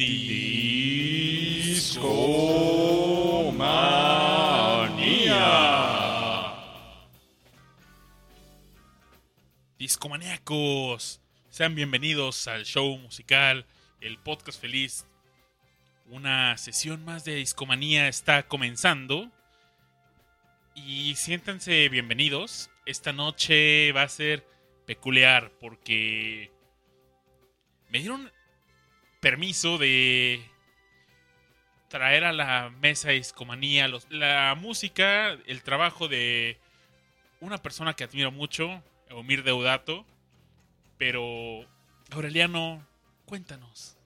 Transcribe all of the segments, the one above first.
Discomanía. Discomaníacos, sean bienvenidos al show musical, el podcast feliz. Una sesión más de Discomanía está comenzando. Y siéntanse bienvenidos. Esta noche va a ser peculiar porque me dieron permiso de traer a la mesa de discomanía los- la música, el trabajo de una persona que admiro mucho, Eumir Deudato. Pero, Aureliano, cuéntanos.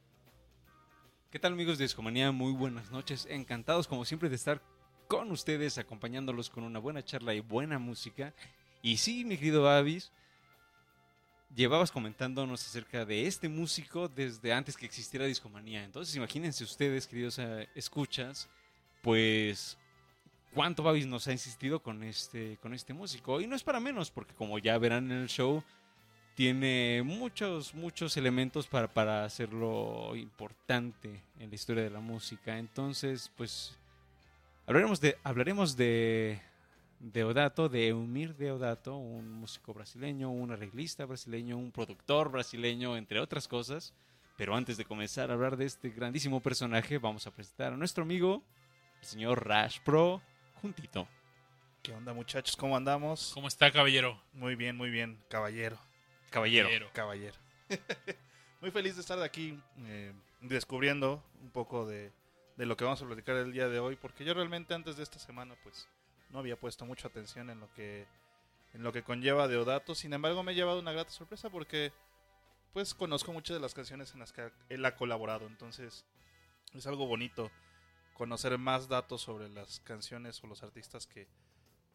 ¿Qué tal amigos de Discomanía? Muy buenas noches. Encantados como siempre de estar con ustedes, acompañándolos con una buena charla y buena música. Y sí, mi querido Avis, llevabas comentándonos acerca de este músico desde antes que existiera Discomanía. Entonces imagínense ustedes, queridos eh, escuchas, pues cuánto Babis nos ha insistido con este, con este músico. Y no es para menos, porque como ya verán en el show, tiene muchos, muchos elementos para, para hacerlo importante en la historia de la música. Entonces, pues, hablaremos de, hablaremos de Deodato, de Eumir Deodato, un músico brasileño, un arreglista brasileño, un productor brasileño, entre otras cosas. Pero antes de comenzar a hablar de este grandísimo personaje, vamos a presentar a nuestro amigo, el señor Rash Pro, juntito. ¿Qué onda muchachos? ¿Cómo andamos? ¿Cómo está, caballero? Muy bien, muy bien, caballero. Caballero. Caballero. Caballero. muy feliz de estar de aquí eh, descubriendo un poco de, de lo que vamos a platicar el día de hoy, porque yo realmente antes de esta semana pues no había puesto mucha atención en lo que en lo que conlleva Deodato, sin embargo me he llevado una grata sorpresa porque pues conozco muchas de las canciones en las que él ha colaborado, entonces es algo bonito conocer más datos sobre las canciones o los artistas que,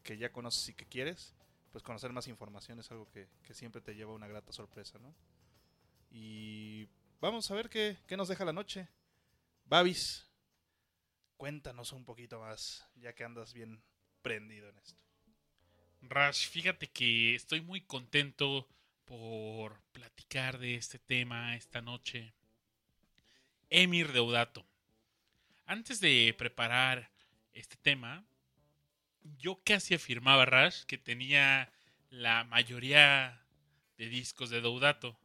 que ya conoces y que quieres, pues conocer más información es algo que, que siempre te lleva una grata sorpresa, ¿no? Y vamos a ver qué, qué nos deja la noche. Babis, cuéntanos un poquito más, ya que andas bien prendido en esto. Rash, fíjate que estoy muy contento por platicar de este tema esta noche. Emir Deudato. Antes de preparar este tema, yo casi afirmaba, Rash, que tenía la mayoría de discos de Deudato.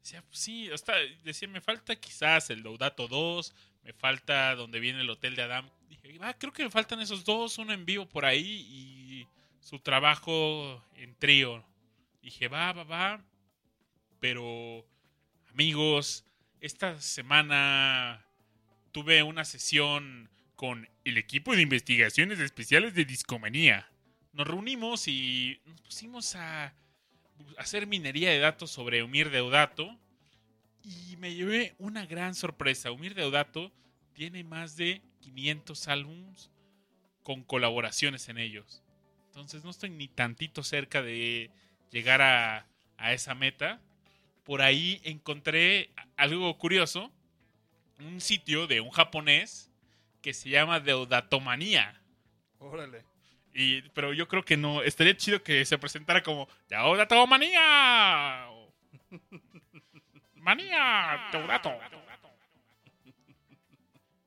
Decía, pues sí, hasta decía, me falta quizás el Deudato 2, me falta donde viene el Hotel de Adam. Dije, ah, creo que me faltan esos dos, uno en vivo por ahí y su trabajo en trío. Dije, va, va, va. Pero, amigos, esta semana tuve una sesión con el equipo de investigaciones especiales de Discomanía. Nos reunimos y nos pusimos a hacer minería de datos sobre Umir Deodato. Y me llevé una gran sorpresa. Umir Deodato tiene más de 500 álbums con colaboraciones en ellos. Entonces no estoy ni tantito cerca de llegar a, a esa meta. Por ahí encontré algo curioso. Un sitio de un japonés que se llama Deodatomanía. Órale. Y, pero yo creo que no. Estaría chido que se presentara como Deodatomanía. Manía, Deodato.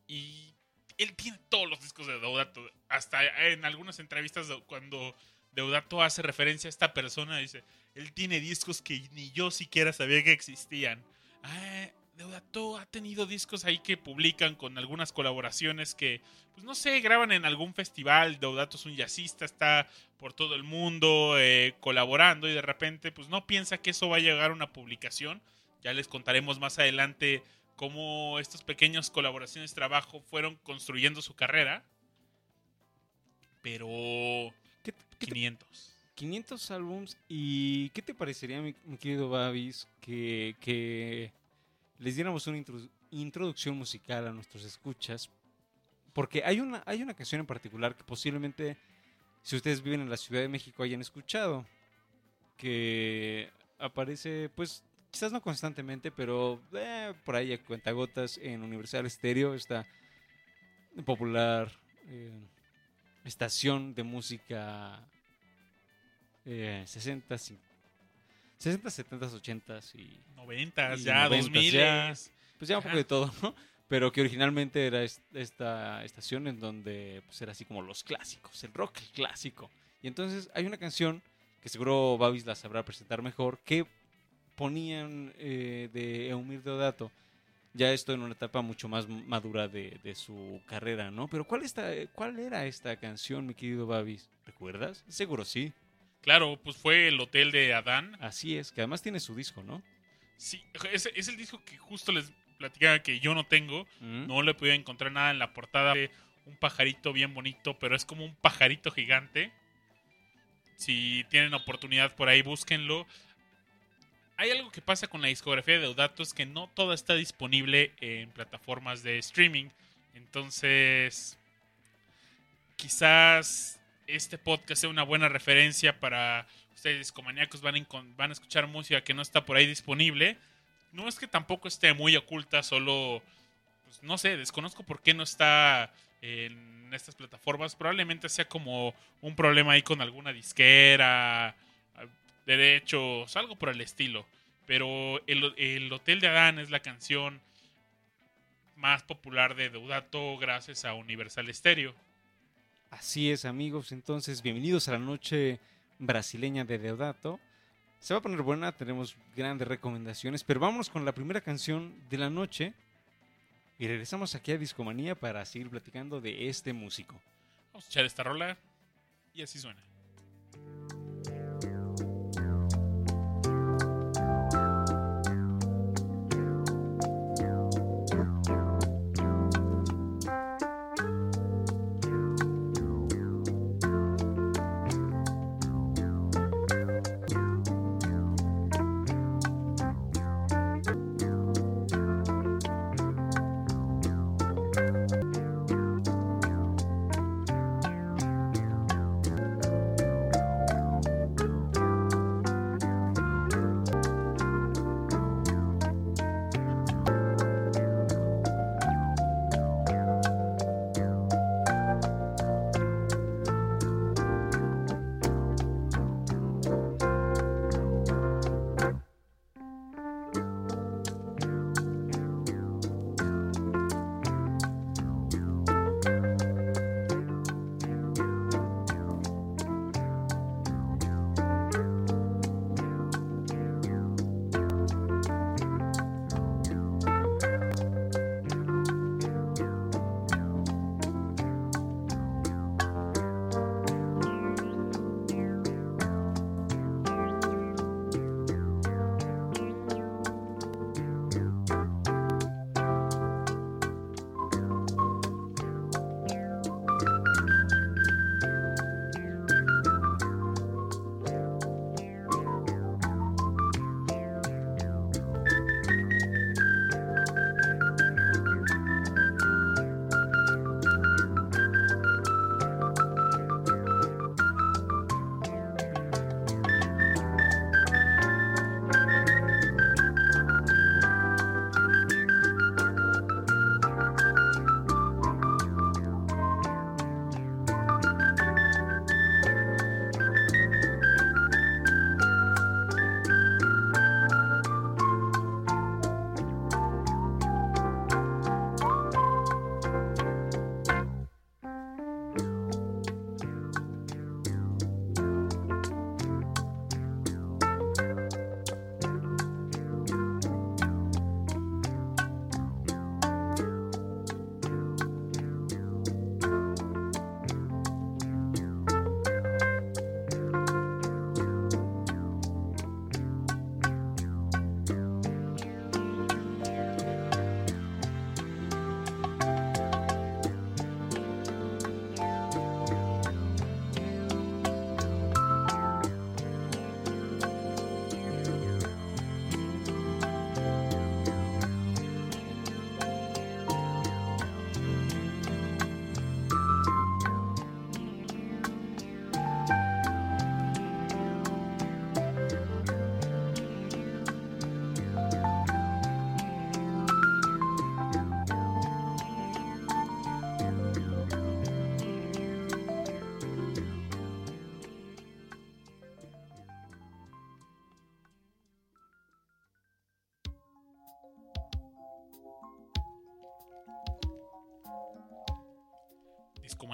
Y él tiene todos los discos de Deodato. Hasta en algunas entrevistas cuando Deodato hace referencia a esta persona, dice, él tiene discos que ni yo siquiera sabía que existían. Ah, Deodato ha tenido discos ahí que publican con algunas colaboraciones que, pues no sé, graban en algún festival. Deodato es un jazzista, está por todo el mundo eh, colaborando y de repente, pues no piensa que eso va a llegar a una publicación. Ya les contaremos más adelante cómo estas pequeñas colaboraciones de trabajo fueron construyendo su carrera. Pero ¿Qué, qué te 500. 500 álbums y ¿qué te parecería, mi, mi querido Babis, que, que les diéramos una intro- introducción musical a nuestros escuchas? Porque hay una, hay una canción en particular que posiblemente, si ustedes viven en la Ciudad de México, hayan escuchado, que aparece, pues, quizás no constantemente, pero eh, por ahí a cuentagotas en Universal Stereo, esta popular eh, estación de música eh, 60, cin- 60, 70, 80 y 90 Y ya, 90s 2000 ya. pues ya un poco de todo, ¿no? Pero que originalmente era es- esta estación en donde pues era así como los clásicos, el rock clásico. Y entonces hay una canción que seguro Babis la sabrá presentar mejor, que ponían eh, de Eumir Deodato. Ya esto en una etapa mucho más madura de, de su carrera, ¿no? Pero ¿cuál, esta, ¿cuál era esta canción, mi querido Babis? ¿Recuerdas? Seguro sí. Claro, pues fue el Hotel de Adán. Así es, que además tiene su disco, ¿no? Sí, es, es el disco que justo les platicaba que yo no tengo. Mm. No le podido encontrar nada en la portada. Un pajarito bien bonito, pero es como un pajarito gigante. Si tienen oportunidad por ahí, búsquenlo. Hay algo que pasa con la discografía de Deodato, es que no toda está disponible en plataformas de streaming. Entonces, quizás este podcast sea una buena referencia para ustedes discomaníacos. Van a, van a escuchar música que no está por ahí disponible. No es que tampoco esté muy oculta, solo pues, no sé, desconozco por qué no está en estas plataformas. Probablemente sea como un problema ahí con alguna disquera, derechos, algo por el estilo. Pero el, el Hotel de Adán es la canción más popular de Deudato gracias a Universal Stereo. Así es, amigos. Entonces, bienvenidos a la noche brasileña de Deodato. Se va a poner buena, tenemos grandes recomendaciones, pero vámonos con la primera canción de la noche y regresamos aquí a Discomanía para seguir platicando de este músico. Vamos a echar esta rola y así suena.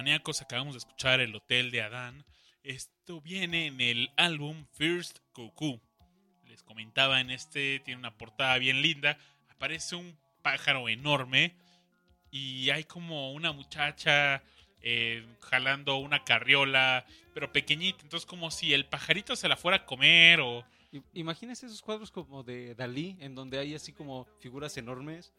Discomaníacos, acabamos de escuchar El Hotel de Adán. Esto viene en el álbum First Cuckoo. Les comentaba en este, tiene una portada bien linda. Aparece un pájaro enorme y hay como una muchacha eh, jalando una carriola, pero pequeñita. Entonces, como si el pajarito se la fuera a comer o. Imagínense esos cuadros como de Dalí, en donde hay así como figuras enormes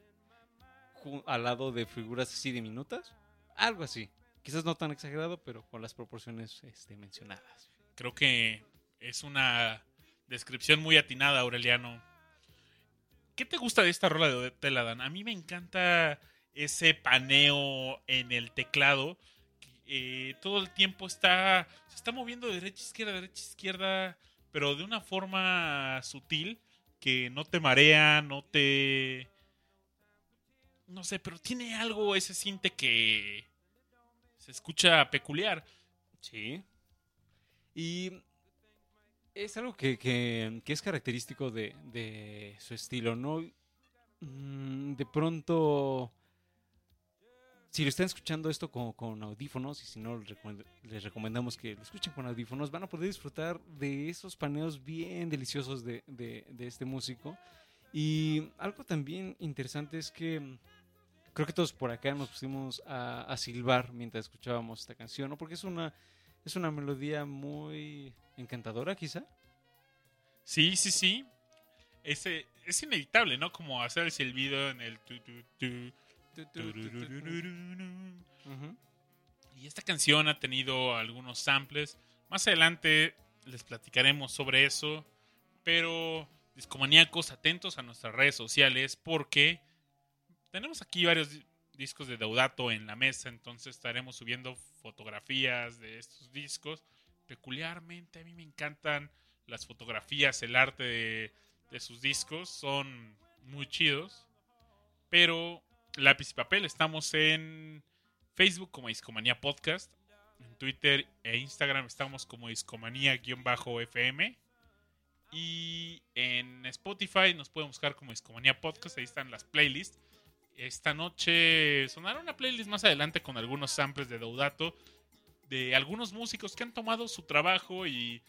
al lado de figuras así diminutas. Algo así. Quizás no tan exagerado, pero con las proporciones este, mencionadas. Creo que es una descripción muy atinada, Aureliano. ¿Qué te gusta de esta rola de Adán? A mí me encanta ese paneo en el teclado. eh, todo el tiempo está. Se está moviendo de derecha a izquierda, derecha a izquierda. Pero de una forma sutil. Que no te marea, no te. No sé, pero tiene algo ese cinte que. Se escucha peculiar. Sí. Y es algo que, que- es característico de, de su estilo, ¿no? Mm, De pronto, si lo están escuchando esto con, con audífonos, y si no, les recomend- les recomendamos que lo escuchen con audífonos, van a poder disfrutar de esos paneos bien deliciosos de, de- de este músico. Y algo también interesante es que creo que todos por acá nos pusimos a, a silbar mientras escuchábamos esta canción, ¿no? Porque es una, es una melodía muy encantadora, quizá. Sí, sí, sí. Ese, es inevitable, ¿no? Como hacer el silbido en el... tu, tu, tu, turururururu. Ujú. Y esta canción ha tenido algunos samples. Más adelante les platicaremos sobre eso. Pero, discomaníacos, atentos a nuestras redes sociales porque tenemos aquí varios di- discos de Deudato en la mesa. Entonces estaremos subiendo fotografías de estos discos. Peculiarmente, a mí me encantan las fotografías, el arte de, de sus discos. Son muy chidos. Pero, lápiz y papel, estamos en Facebook como Discomanía Podcast. En Twitter e Instagram estamos como Discomanía-FM. Y en Spotify nos pueden buscar como Discomanía Podcast. Ahí están las playlists. Esta noche sonará una playlist más adelante con algunos samples de Deudato. De algunos músicos que han tomado su trabajo y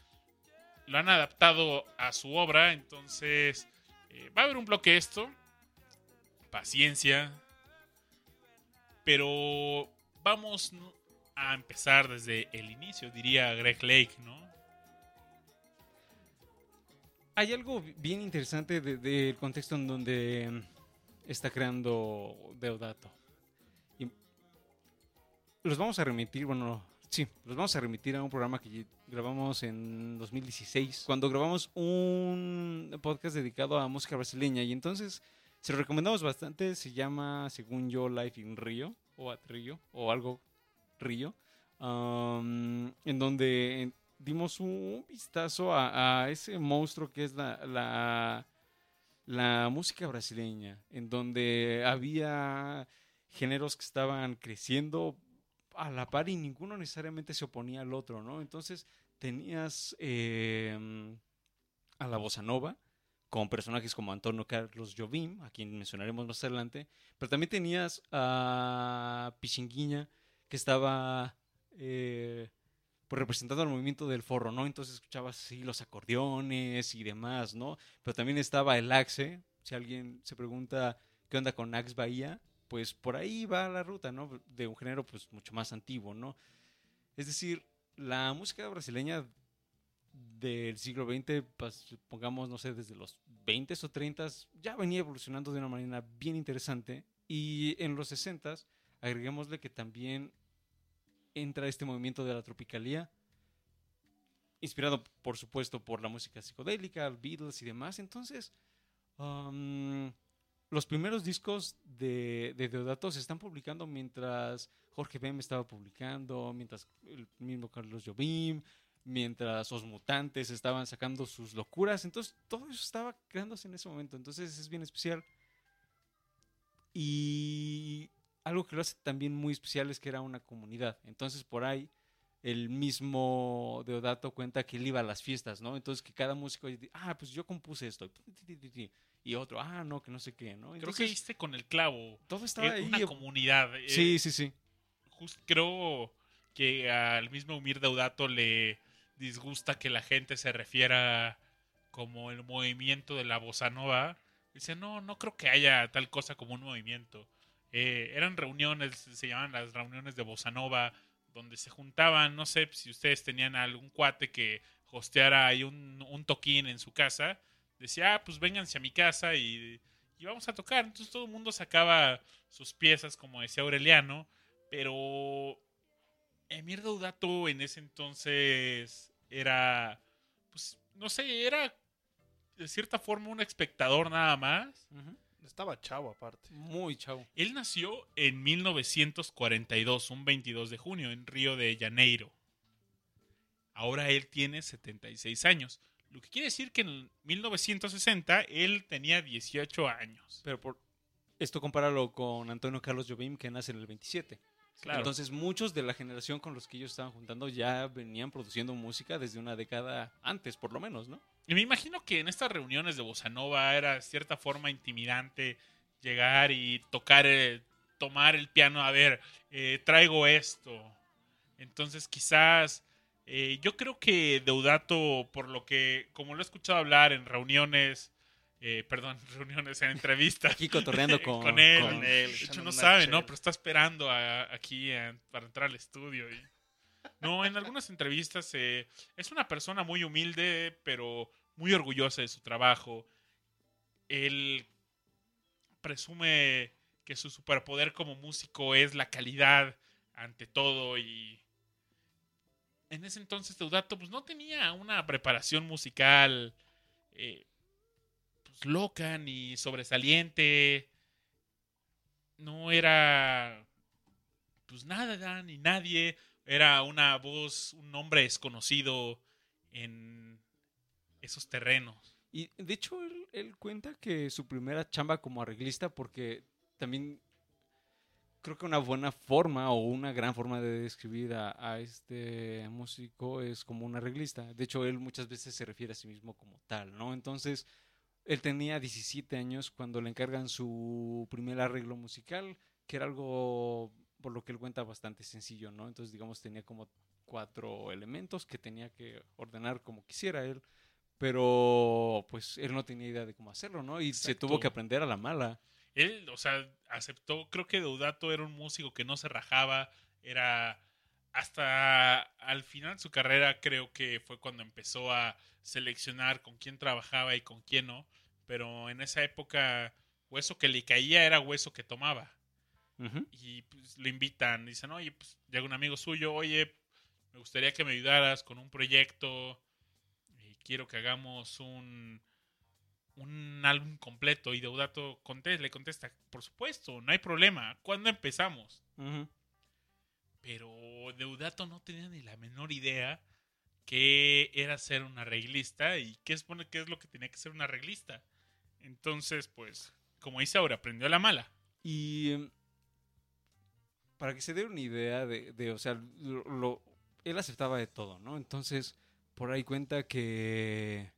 lo han adaptado a su obra. Entonces, eh, va a haber un bloque esto. Paciencia. Pero vamos a empezar desde el inicio, diría Greg Lake, ¿no? Hay algo bien interesante de- del contexto en donde está creando Deodato. Y los vamos a remitir, bueno, sí, los vamos a remitir a un programa que grabamos en 2016, cuando grabamos un podcast dedicado a música brasileña. Y entonces se lo recomendamos bastante, se llama, según yo, Life in Rio, o at Rio, o algo Río, um, en donde dimos un vistazo a, ese monstruo que es la, la música brasileña, en donde había géneros que estaban creciendo a la par y ninguno necesariamente se oponía al otro, ¿no? Entonces tenías eh, a la bossa nova, con personajes como Antonio Carlos Jobim, a quien mencionaremos más adelante, pero también tenías a Pichinguinha, que estaba eh, pues representando al movimiento del forro, ¿no? Entonces escuchabas así los acordeones y demás, ¿no? Pero también estaba el Axe, si alguien se pregunta qué onda con Axe Bahía, pues por ahí va la ruta, ¿no? De un género pues mucho más antiguo, ¿no? Es decir, la música brasileña del siglo XX, pues, pongamos, no sé, desde los 20 o 30 ya venía evolucionando de una manera bien interesante. Y en los 60 agreguémosle que también entra este movimiento de la tropicalía, inspirado, por supuesto, por la música psicodélica, Beatles y demás. Entonces, um, los primeros discos de, de Deodato se están publicando mientras Jorge Bem estaba publicando, mientras el mismo Carlos Jobim, mientras los mutantes estaban sacando sus locuras. Entonces, todo eso estaba creándose en ese momento. Entonces, es bien especial. Y algo que lo hace también muy especial es que era una comunidad. Entonces, por ahí, el mismo Deodato cuenta que él iba a las fiestas, ¿no? Entonces, que cada músico, ah, pues yo compuse esto. Y otro, ah, no, que no sé qué, ¿no? Creo que diste con el clavo. todo estaba Eh, ahí. una comunidad. eh, Sí, sí, sí. Just creo que al mismo Umir Deudato le disgusta que la gente se refiera como el movimiento de la bossa nova. Dice, no, no creo que haya tal cosa como un movimiento. Eh, eran reuniones, se llaman las reuniones de bossa nova, donde se juntaban, no sé si ustedes tenían algún cuate que hosteara ahí un, un toquín en su casa. Decía, ah, pues vénganse a mi casa y, y vamos a tocar. Entonces todo el mundo sacaba sus piezas, como decía Aureliano, pero Emir Deudato en ese entonces era, pues, no sé, era de cierta forma un espectador nada más. Ujú. Estaba chavo aparte. Muy chavo. Él nació en 1942, un 22 de junio, en Río de Janeiro. Ahora él tiene 76 años. Lo que quiere decir que en 1960 él tenía 18 años. Pero por esto compáralo con Antonio Carlos Jobim, que nace en el 27. Claro. Entonces, muchos de la generación con los que ellos estaban juntando ya venían produciendo música desde una década antes, por lo menos, ¿no? Y me imagino que en estas reuniones de Bossa Nova era de cierta forma intimidante llegar y tocar, eh, tomar el piano, a ver, eh, traigo esto. Entonces quizás, eh, yo creo que Deudato, por lo que, como lo he escuchado hablar en reuniones, eh, perdón, reuniones, en entrevistas. Aquí cotorreando con, Con él. con- él. De hecho, no sabe, ¿no? Pero está esperando a- aquí a- para entrar al estudio. y- No, en algunas entrevistas eh, es una persona muy humilde, pero muy orgullosa de su trabajo. Él presume que su superpoder como músico es la calidad ante todo y en ese entonces Deudato pues no tenía una preparación musical eh, pues, loca ni sobresaliente no era pues nada ni nadie era una voz un nombre desconocido en esos terrenos Y de hecho, él, cuenta que su primera chamba como arreglista, porque también creo que una buena forma o una gran forma de describir a, a este músico es como un arreglista. De hecho, él muchas veces se refiere a sí mismo como tal, ¿no? Entonces, él tenía 17 años cuando le encargan su primer arreglo musical, que era algo, por lo que él cuenta, bastante sencillo, ¿no? Entonces, digamos, tenía como cuatro elementos que tenía que ordenar como quisiera él pero pues él no tenía idea de cómo hacerlo, ¿no? Y se tuvo que aprender a la mala. Él, o sea, aceptó, creo que Deudato era un músico que no se rajaba, era hasta al final de su carrera creo que fue cuando empezó a seleccionar con quién trabajaba y con quién no, pero en esa época hueso que le caía era hueso que tomaba Y pues, lo invitan, dicen, oye, pues llega un amigo suyo, oye, me gustaría que me ayudaras con un proyecto y quiero que hagamos un, un álbum completo. Y Deudato conte- le contesta, por supuesto, no hay problema, ¿cuándo empezamos? Ujú. Pero Deudato no tenía ni la menor idea que era ser un arreglista y qué supone que es lo que tenía que ser un arreglista. Entonces, pues, como dice ahora, aprendió a la mala. Y em, para que se dé una idea de, de, o sea, lo, él aceptaba de todo, ¿no? Entonces, por ahí cuenta que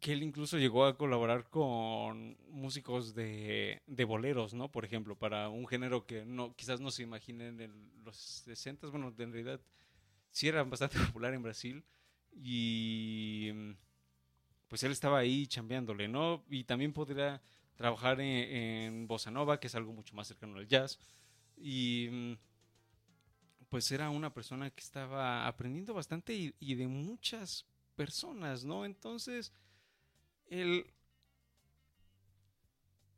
que él incluso llegó a colaborar con músicos de, de boleros, ¿no? Por ejemplo, para un género que no quizás no se imaginen en los 60, bueno, en realidad sí era bastante popular en Brasil y pues él estaba ahí chambeándole, ¿no? Y también podría trabajar en, en bossa nova, que es algo mucho más cercano al jazz. Y mm, pues era una persona que estaba aprendiendo bastante y, de muchas personas, ¿no? Entonces, él,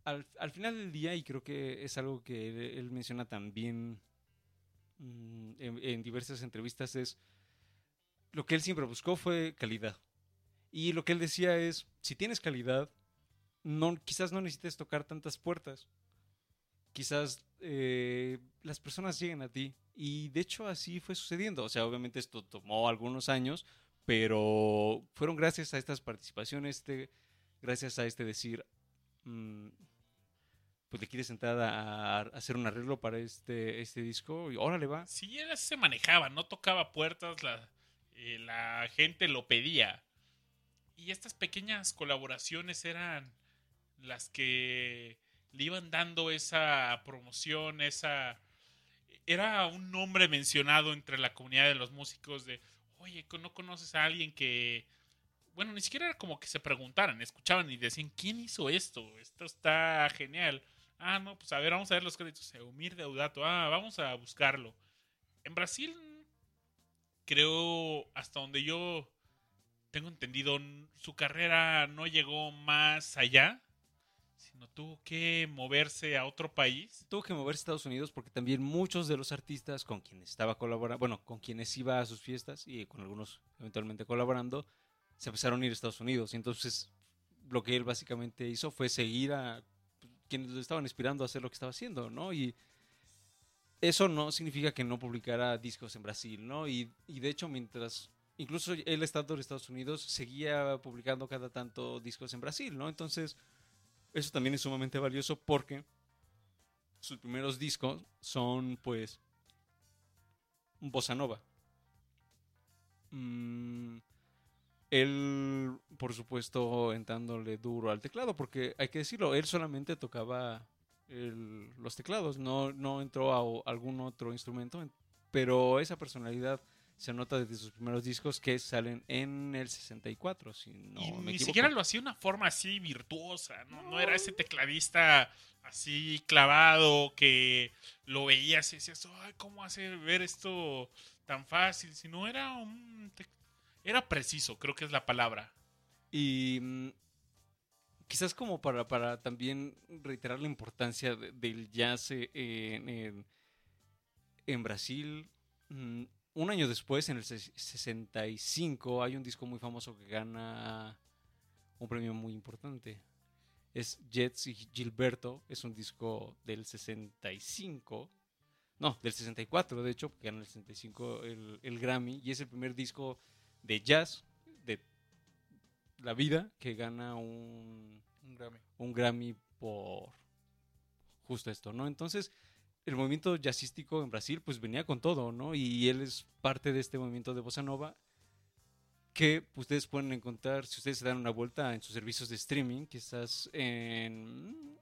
al, al final del día, y creo que es algo que él, él menciona también mm, en diversas entrevistas, es lo que él siempre buscó fue calidad. Y lo que él decía es, si tienes calidad, no, quizás no necesites tocar tantas puertas. Quizás eh, las personas lleguen a ti. Y de hecho así fue sucediendo. O sea, obviamente esto tomó algunos años, pero fueron gracias a estas participaciones, este, gracias a este decir, mm, pues le quieres entrar a, hacer un arreglo para este, este disco y órale va. Sí, así se manejaba, no tocaba puertas, la, eh, la gente lo pedía. Y estas pequeñas colaboraciones eran las que le iban dando esa promoción, esa... Era un nombre mencionado entre la comunidad de los músicos de, oye, ¿no conoces a alguien que... Bueno, ni siquiera era como que se preguntaran, escuchaban y decían, ¿quién hizo esto? Esto está genial. Ah, no, pues a ver, vamos a ver los créditos. Eumir Deudato, ah, vamos a buscarlo. En Brasil, creo, hasta donde yo tengo entendido, su carrera no llegó más allá, sino tuvo que moverse a otro país. Tuvo que moverse a Estados Unidos porque también muchos de los artistas con quienes estaba colaborando, bueno, con quienes iba a sus fiestas y con algunos eventualmente colaborando, se empezaron a ir a Estados Unidos. Entonces lo que él básicamente hizo fue seguir a quienes lo estaban inspirando a hacer lo que estaba haciendo, ¿no? Y eso no significa que no publicara discos en Brasil, ¿no? Y, y de hecho, mientras incluso él estando en Estados Unidos, seguía publicando cada tanto discos en Brasil, ¿no? Entonces, eso también es sumamente valioso porque sus primeros discos son, pues, bossa nova. Mm, él, por supuesto, entrándole duro al teclado, porque hay que decirlo, él solamente tocaba los teclados, no, no entró a algún otro instrumento, pero esa personalidad se nota desde sus primeros discos que salen en el 64, si no y me ni equivoco. siquiera lo hacía de una forma así virtuosa, ¿no? No era ese tecladista así clavado que lo veías y decías, ay, ¿cómo hace ver esto tan fácil? Si no era un... Era preciso, creo que es la palabra. Y mm, quizás como para, para también reiterar la importancia de- del jazz eh, en, en- en Brasil, mm, un año después, en el ses- 65, hay un disco muy famoso que gana un premio muy importante. Es Jets y Gilberto, es un disco del 65, no, del 64 de hecho, que gana el 65 el, el Grammy, y es el primer disco de jazz de la vida que gana un, Un Grammy. un Grammy por justo esto, ¿no? Entonces, el movimiento jazzístico en Brasil pues venía con todo, ¿no? Y él es parte de este movimiento de bossa nova que ustedes pueden encontrar si ustedes se dan una vuelta en sus servicios de streaming, quizás en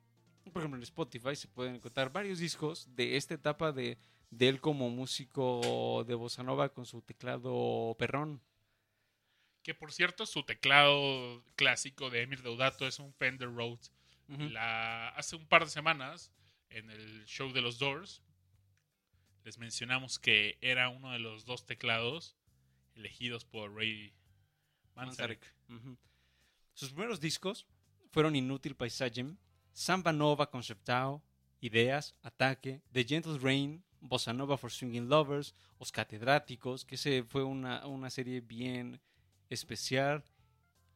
por ejemplo en Spotify se pueden encontrar varios discos de esta etapa de, de él como músico de bossa nova con su teclado perrón. Que por cierto, su teclado clásico de Emir Deodato es un Fender Rhodes. La, hace un par de semanas, en el show de los Doors, les mencionamos que era uno de los dos teclados elegidos por Ray Manzarek. Sus primeros discos fueron Inútil Paisagem, Samba Nova Conceptao, Ideas, Ataque, The Gentle Rain, Bossa Nova for Swinging Lovers, Os Catedráticos, que ese fue una, una serie bien especial,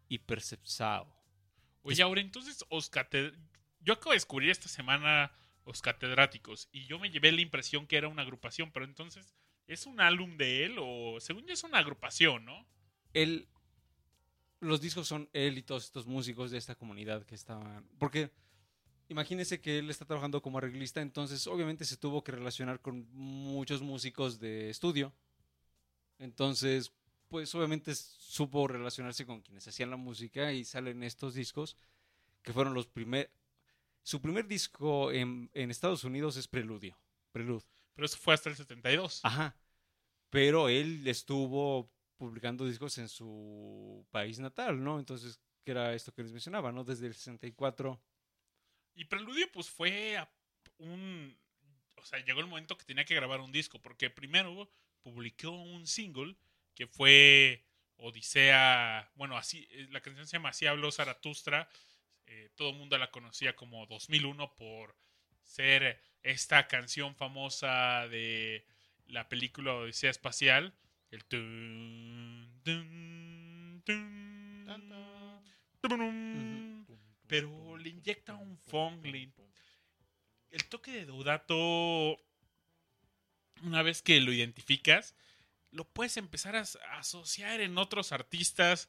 y Percepzao. Oye, ahora entonces, os cated- yo acabo de descubrir esta semana Los Catedráticos y yo me llevé la impresión que era una agrupación, pero entonces, ¿es un álbum de él o según yo es una agrupación, no? Él, los discos son él y todos estos músicos de esta comunidad que estaban. Porque imagínense que él está trabajando como arreglista, entonces obviamente se tuvo que relacionar con muchos músicos de estudio. Entonces, pues obviamente supo relacionarse con quienes hacían la música y salen estos discos que fueron los primeros. Su primer disco en, en Estados Unidos es Preludio. Prelude. Pero eso fue hasta el 72. Ajá. Pero él estuvo publicando discos en su país natal, ¿no? Entonces, que era esto que les mencionaba, ¿no? Desde el 64. Y Preludio, pues fue a un. O sea, llegó el momento que tenía que grabar un disco, porque primero publicó un single que fue Odisea. Bueno, así. eh, La canción se llama Así habló Zaratustra. Eh, todo el mundo la conocía como 2001 por ser esta canción famosa de la película Odisea Espacial. El. Pero le inyecta un funk, el toque de Deodato, una vez que lo identificas, lo puedes empezar a asociar en otros artistas.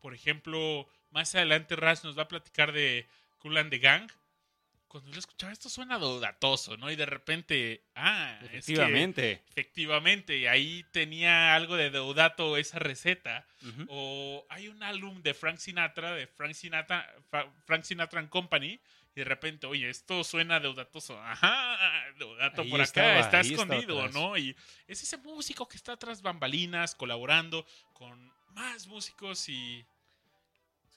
Por ejemplo, más adelante Raz nos va a platicar de Cool and the Gang. cuando lo escuchaba, esto suena dudatoso, ¿no? Y de repente, ah, es que Efectivamente. efectivamente, y ahí tenía algo de Deodato esa receta. O hay un álbum de Frank Sinatra, de Frank Sinatra, Fra- Frank Sinatra and Company, y de repente, oye, esto suena deudatoso. Ajá, Deodato Ahí por acá, estaba, está escondido. ¿no? Y es ese músico que está tras bambalinas, colaborando con más músicos y...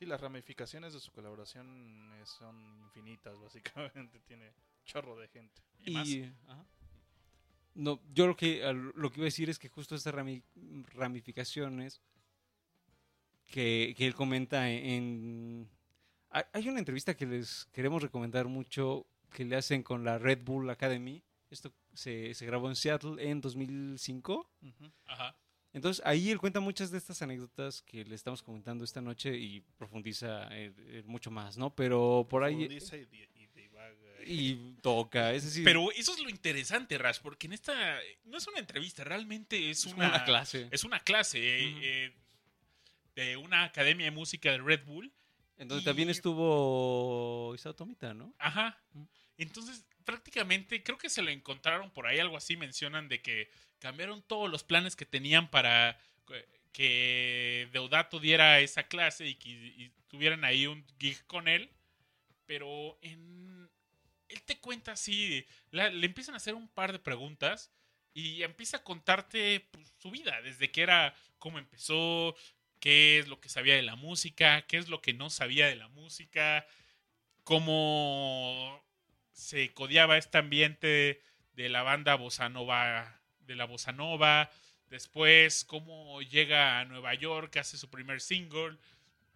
Sí, las ramificaciones de su colaboración eh, son infinitas, básicamente. Tiene chorro de gente. y más. Ajá. No, yo lo que, lo que iba a decir es que justo estas rami- ramificaciones que, que él comenta en... hay- Hay una entrevista que les queremos recomendar mucho que le hacen con la Red Bull Academy. Esto se, se grabó en Seattle en 2005. Ujú. Ajá. Entonces ahí él cuenta muchas de estas anécdotas que le estamos comentando esta noche y profundiza eh, eh, mucho más, ¿no? Pero por ahí... Dice y, di- y divaga. Y toca, es decir... Pero eso es lo interesante, Rash, porque en esta... No es una entrevista, realmente es, es una, una clase. Es una clase eh, Ujú. eh, de una academia de música de Red Bull. Entonces Y- también estuvo Isao Tomita, ¿no? Ajá. Entonces, prácticamente, creo que se lo encontraron por ahí, algo así mencionan de que cambiaron todos los planes que tenían para que- Deodato diera esa clase y que tuvieran ahí un gig con él. Pero en... Él te cuenta así, le empiezan a hacer un par de preguntas y empieza a contarte pues, su vida, desde que era, cómo empezó, qué es lo que sabía de la música, qué es lo que no sabía de la música, cómo se codiaba este ambiente de la banda bossa nova, de la bossa nova, después cómo llega a Nueva York, hace su primer single,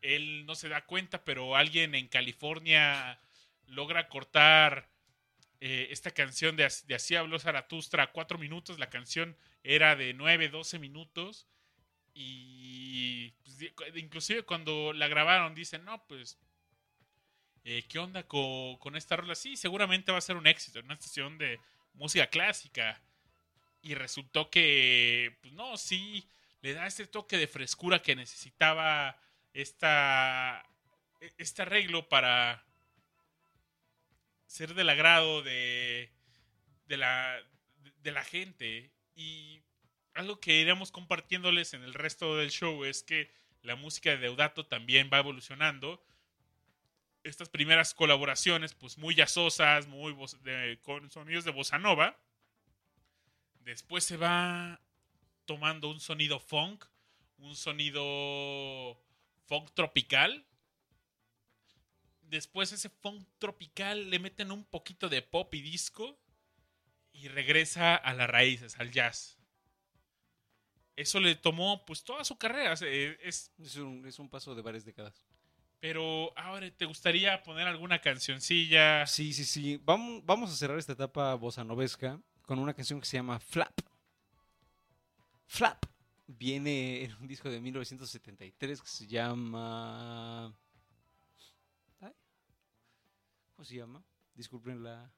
él no se da cuenta, pero alguien en California logra cortar eh, esta canción de, de Así habló Zaratustra a cuatro minutos, la canción era de 9, 12 minutos. Y pues, inclusive cuando la grabaron dicen, no, pues eh, ¿qué onda co- con, esta rola? Sí, seguramente va a ser un éxito una estación de música clásica. Y resultó que, pues no, sí, le da ese toque de frescura que necesitaba esta, e- este arreglo para ser del agrado de, de, la, de la gente. Y algo que iremos compartiéndoles en el resto del show es que la música de Deodato también va evolucionando estas primeras colaboraciones, pues muy jazzosas, muy con sonidos de bossa nova. Después se va tomando un sonido funk, un sonido funk tropical. Después ese funk tropical le meten un poquito de pop y disco y regresa a las raíces, al jazz. Eso le tomó pues toda su carrera. Es, Es un, es un paso de varias décadas. Pero ahora, ¿te gustaría poner alguna cancioncilla? Sí, sí, sí. Vamos, vamos a cerrar esta etapa bossa novesca con una canción que se llama Flap. Flap. Viene en un disco de 1973 que se llama... ¿Cómo se llama? Disculpen la,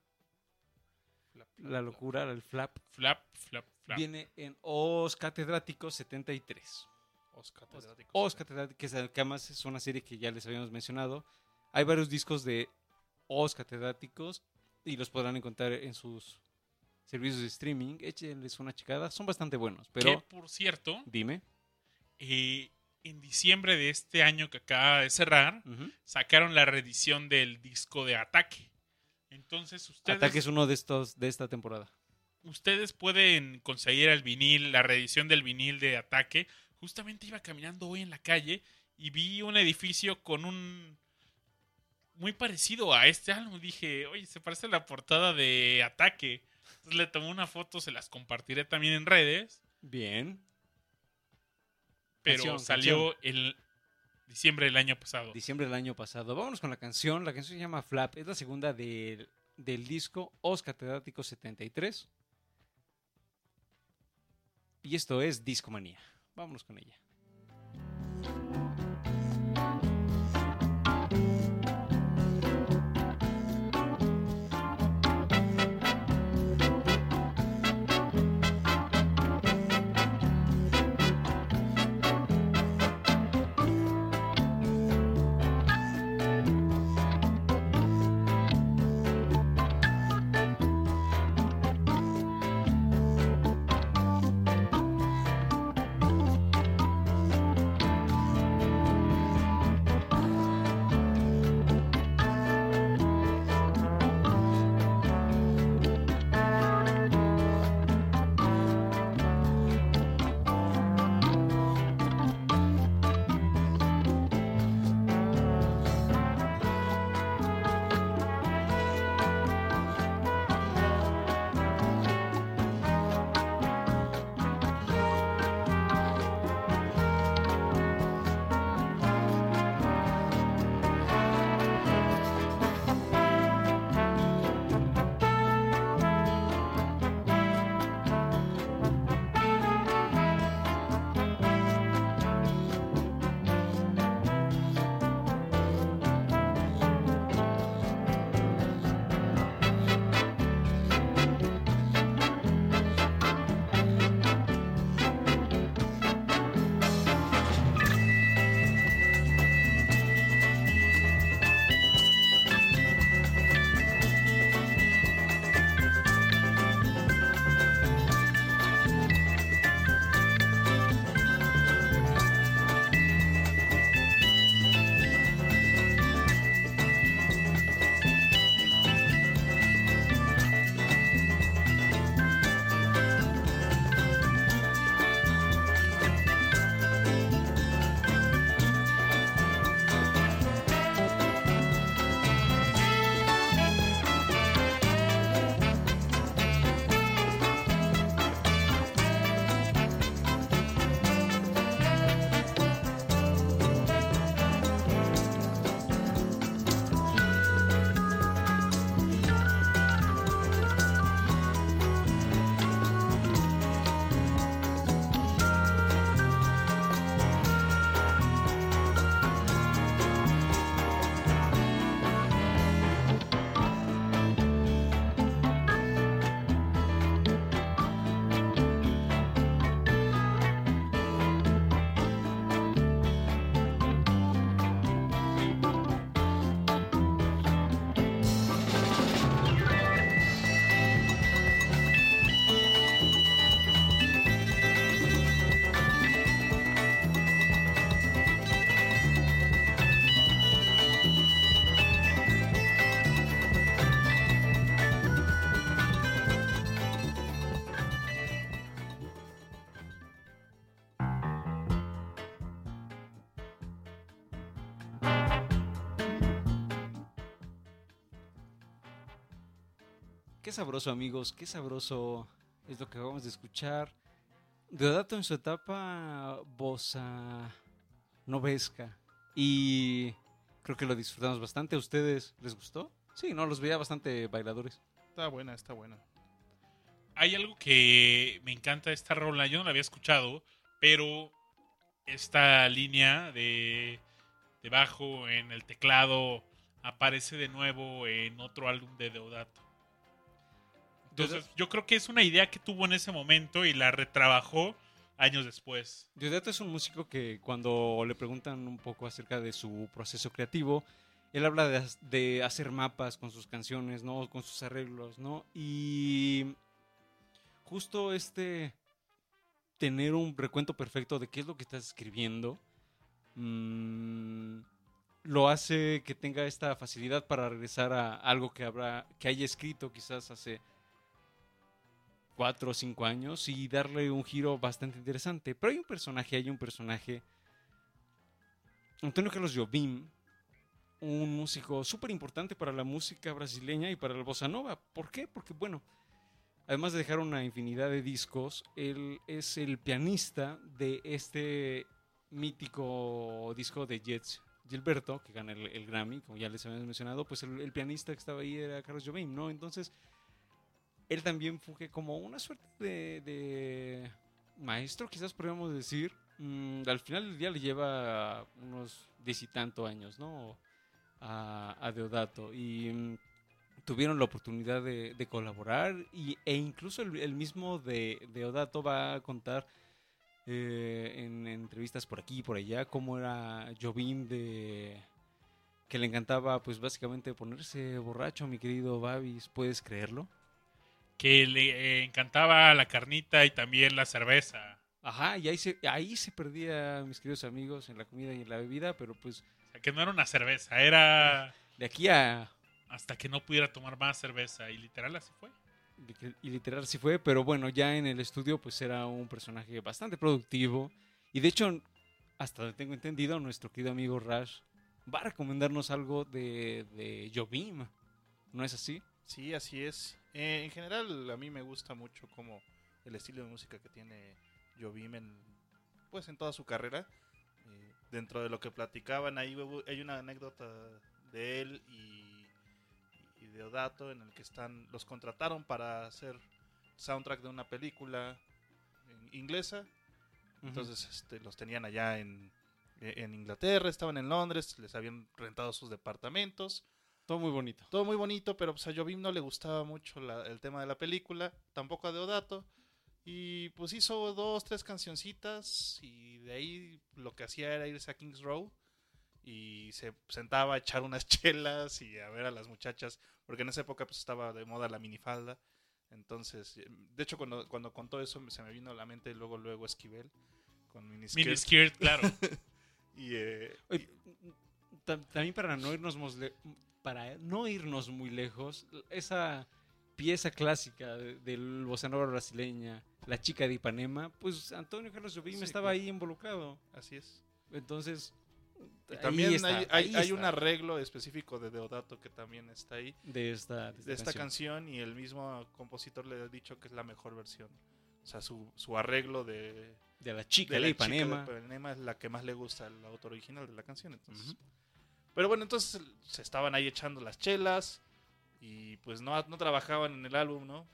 Flap, flap, la flap. locura, el flap. Flap, flap, flap. Viene en Os Catedráticos 73. Os catedráticos. Os Catedráticos, que es- que además es una serie que ya les habíamos mencionado. Hay varios discos de Os Catedráticos y los podrán encontrar en sus servicios de streaming. Échenles una checada, son bastante buenos. que, Pero por cierto, dime. eh, en diciembre de este año que acaba de cerrar, Ujú. sacaron la reedición del disco de Ataque. Entonces, ustedes, Ataque es uno de estos de esta temporada. ustedes pueden conseguir el vinil, la reedición del vinil de Ataque. Justamente iba caminando hoy en la calle y vi un edificio con un muy parecido a este álbum. Dije, oye, se parece a la portada de Ataque. Entonces le tomé una foto, se las compartiré también en redes. Bien. Pero Canción, salió el diciembre del año pasado. Diciembre del año pasado. Vámonos con la canción. La canción se llama Flap. Es la segunda del, del disco Os Catedráticos 73. Y esto es Discomanía. Vámonos con ella. Sabroso amigos, qué sabroso es lo que acabamos de escuchar. Deodato en su etapa bossa novesca. Y creo que lo disfrutamos bastante. ¿A ustedes les gustó? Sí, no, los veía bastante bailadores. Está buena, está buena. Hay algo que me encanta esta rola. Yo no la había escuchado, pero esta línea de, de bajo en el teclado aparece de nuevo en otro álbum de Deodato. Entonces, yo creo que es una idea que tuvo en ese momento y la retrabajó años después. Deodato es un músico que cuando le preguntan un poco acerca de su proceso creativo, él habla de, de hacer mapas con sus canciones, ¿no? Con sus arreglos, ¿no? Y justo este tener un recuento perfecto de qué es lo que estás escribiendo mmm, lo hace que tenga esta facilidad para regresar a algo que habrá que haya escrito quizás hace cuatro o cinco años y darle un giro bastante interesante. Pero hay un personaje, hay un personaje, Antonio Carlos Jobim, un músico súper importante para la música brasileña y para la bossa nova. ¿Por qué? Porque, bueno, además de dejar una infinidad de discos, él es el pianista de este mítico disco de Jets Gilberto, que gana el, el Grammy, como ya les habíamos mencionado, pues el, el, pianista que estaba ahí era Carlos Jobim, ¿no? Entonces, él también fue como una suerte de, maestro, quizás podríamos decir. Mm, al final del día le lleva unos diez y tanto años, ¿no? A, a Deodato. Y mm, tuvieron la oportunidad de, colaborar y, e incluso el, mismo de, Deodato va a contar eh, en, en, entrevistas por aquí y por allá cómo era Jobim de que le encantaba pues básicamente ponerse borracho mi querido Babis puedes creerlo que le eh, encantaba la carnita y también la cerveza. Ajá, y ahí se, ahí se perdía, mis queridos amigos, en la comida y en la bebida, pero pues... O sea, que no era una cerveza, era... De aquí a... Hasta que no pudiera tomar más cerveza, y literal así fue. Y literal así fue, pero bueno, ya en el estudio pues era un personaje bastante productivo. Y de hecho, hasta donde tengo entendido, nuestro querido amigo Rash va a recomendarnos algo de, de Jobim. ¿No es así? Sí, así es. Eh, en general, a mí me gusta mucho como el estilo de música que tiene Jobim en, pues, en toda su carrera. Eh, dentro de lo que platicaban, ahí hay una anécdota de él y, y de Odato en el que están los contrataron para hacer soundtrack de una película inglesa. Entonces uh -huh. este, los tenían allá en, en Inglaterra, estaban en Londres, les habían rentado sus departamentos. Todo muy bonito. Todo muy bonito, pero pues a Jobim no le gustaba mucho la, el tema de la película, tampoco a Deodato. Y pues hizo dos, tres cancioncitas y de ahí lo que hacía era irse a Kings Row y se sentaba a echar unas chelas y a ver a las muchachas, porque en esa época pues estaba de moda la minifalda. Entonces, de hecho cuando, cuando contó eso se me vino a la mente luego, luego Esquivel con miniskirt. Miniskirt, claro. y, eh, Oye, también para no irnos para no irnos muy lejos, esa pieza clásica del bossa nova brasileña, La chica de Ipanema, pues Antonio Carlos Jobim sí, estaba claro. ahí involucrado. Así es. Entonces, y también está, hay, hay, hay un arreglo específico de Deodato que también está ahí. De esta, de esta, de esta canción. canción. y el mismo compositor le ha dicho que es la mejor versión. O sea, su, su arreglo de... De la chica de, Ipanema. Chica de Ipanema es la que más le gusta al autor original de la canción. Entonces... Uh -huh. Pero bueno, entonces se estaban ahí echando las chelas y pues no, no trabajaban en el álbum, ¿no?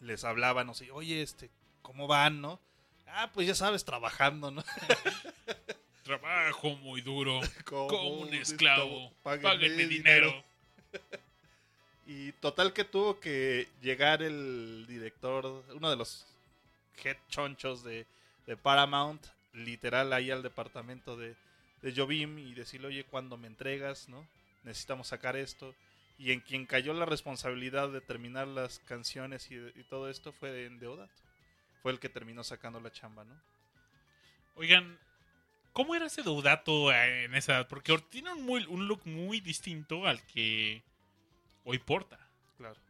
Les hablaban, no sé, oye, este, ¿cómo van, no? Ah, pues ya sabes, trabajando, ¿no? Trabajo muy duro, como, como un esclavo, páguenme, páguenme dinero. dinero. y total que tuvo que llegar el director, uno de los head chonchos de, de Paramount, literal ahí al departamento de, de Jobim y decirle, oye, cuando me entregas, ¿no? Necesitamos sacar esto. Y en quien cayó la responsabilidad de terminar las canciones y, y todo esto fue en Deodato. Fue el que terminó sacando la chamba, ¿no? Oigan, ¿cómo era ese Deodato en esa edad? Porque tiene un, muy, un look muy distinto al que hoy porta. Claro.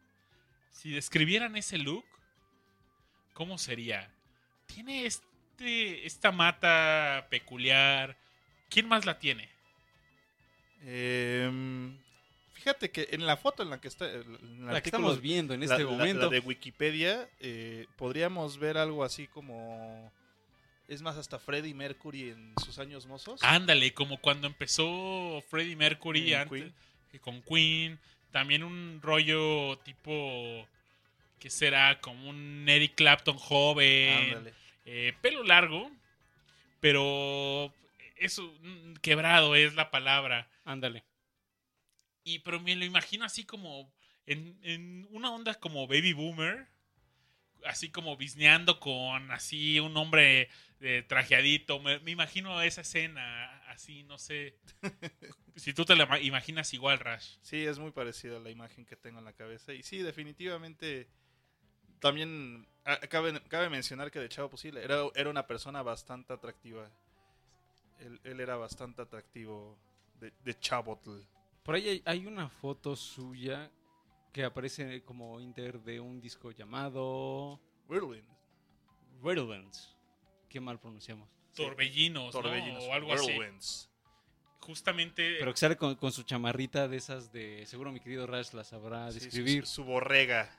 Si describieran ese look, ¿cómo sería? Tiene este, esta mata peculiar, ¿Quién más la tiene? Eh, fíjate que en la foto en la que está, en La que estamos viendo en este la- momento. la de Wikipedia, eh, podríamos ver algo así como, es más, hasta Freddie Mercury en sus años mozos. Ándale, como cuando empezó Freddie Mercury Con antes, Queen. que con Queen. También un rollo tipo. que será? Como un Eric Clapton joven. Ándale. eh, pelo largo. Pero. Eso. mm, Quebrado es la palabra. Ándale. Y pero me lo imagino así como. En, en una onda como baby boomer. Así como bisneando con así un hombre eh, trajeadito. Me, me imagino esa escena así, no sé. si tú te la ma- imaginas igual, Rash. Sí, es muy parecida a la imagen que tengo en la cabeza. Y sí, definitivamente. También ah, cabe, cabe mencionar que de Chavo sí, era, era una persona bastante atractiva. Él, él era bastante atractivo de, de Chabotl. Por ahí hay, hay una foto suya que aparece como inter de un disco llamado Whirlwind. Redlands. Qué mal pronunciamos. Torbellinos, ¿no? Torbellinos. O algo así. Whirlwinds. Justamente. Pero que sale con, con su chamarrita de esas de... Seguro mi querido Rash las sabrá Sí, su- describir. Su, su borrega.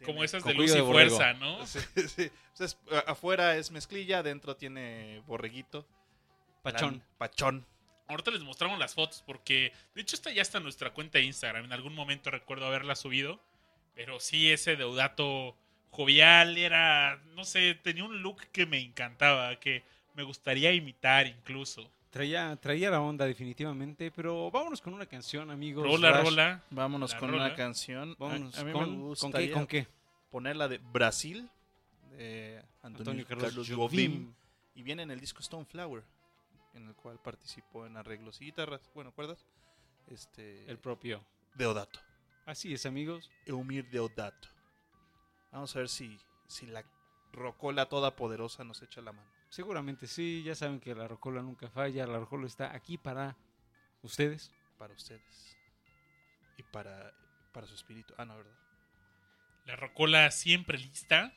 como Tiene- esas de luz y de fuerza, ¿no? Sí, sí. Afuera es mezclilla, adentro tiene borreguito. Pachón. Pachón. Ahorita les mostramos las fotos porque, de hecho, esta ya está en nuestra cuenta de Instagram. En algún momento recuerdo haberla subido. Pero sí, ese Deudato jovial era, no sé, tenía un look que me encantaba, que me gustaría imitar incluso. Traía, traía la onda definitivamente, pero vámonos con una canción, amigos. Rola, Rash. rola. Vámonos La con rola. una canción. Vámonos a, mí con, me ¿con qué? ¿Con qué? ponerla de Brasil, de Antonio, Antonio Carlos, Carlos Jobim. Jobim. Y viene en el disco Stone Flower, en el cual participó en arreglos y guitarras, bueno, ¿cuerdas? Este, El propio. Deodato. Así es, amigos. Eumir Deodato. Vamos a ver si, si la rocola todopoderosa nos echa la mano. Seguramente sí, ya saben que la Rocola nunca falla. La Rocola está aquí para ustedes. Para ustedes. Y para, para su espíritu. Ah, no, ¿verdad? La rocola siempre lista.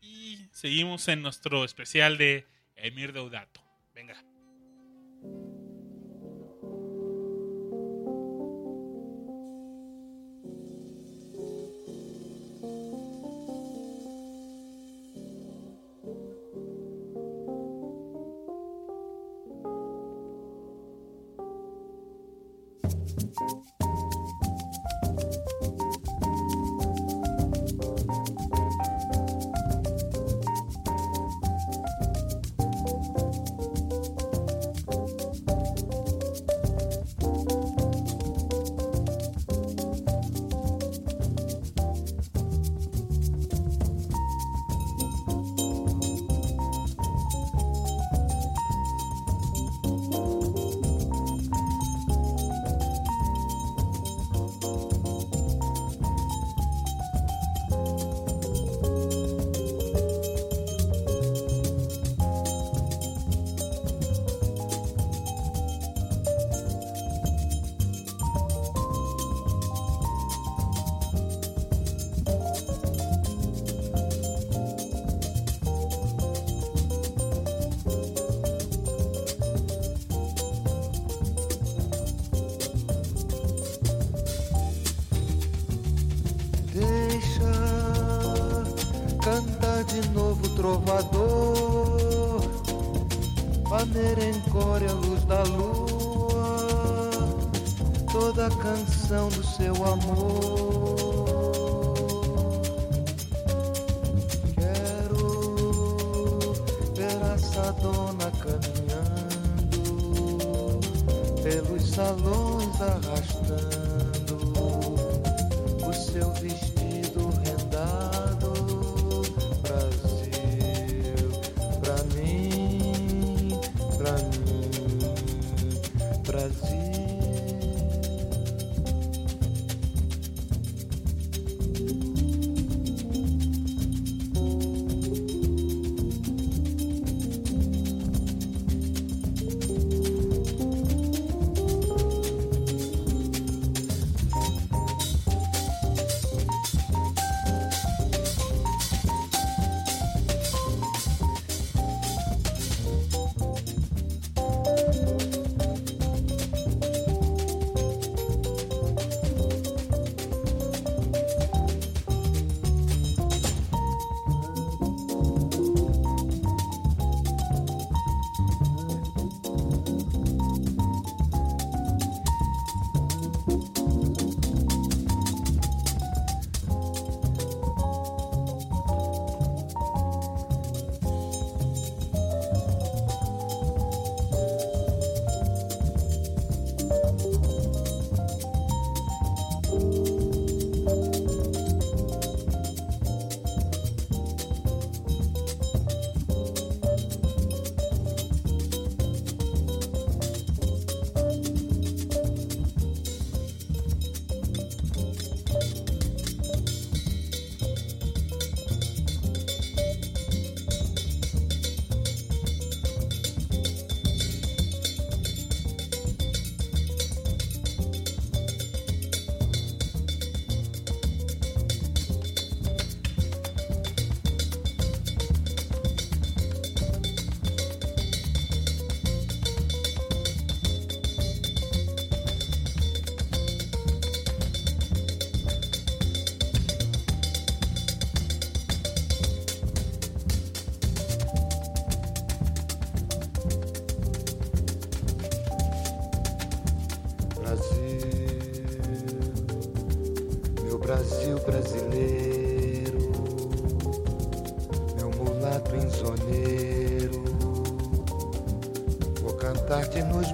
Y seguimos en nuestro especial de Emir Deudato. Venga.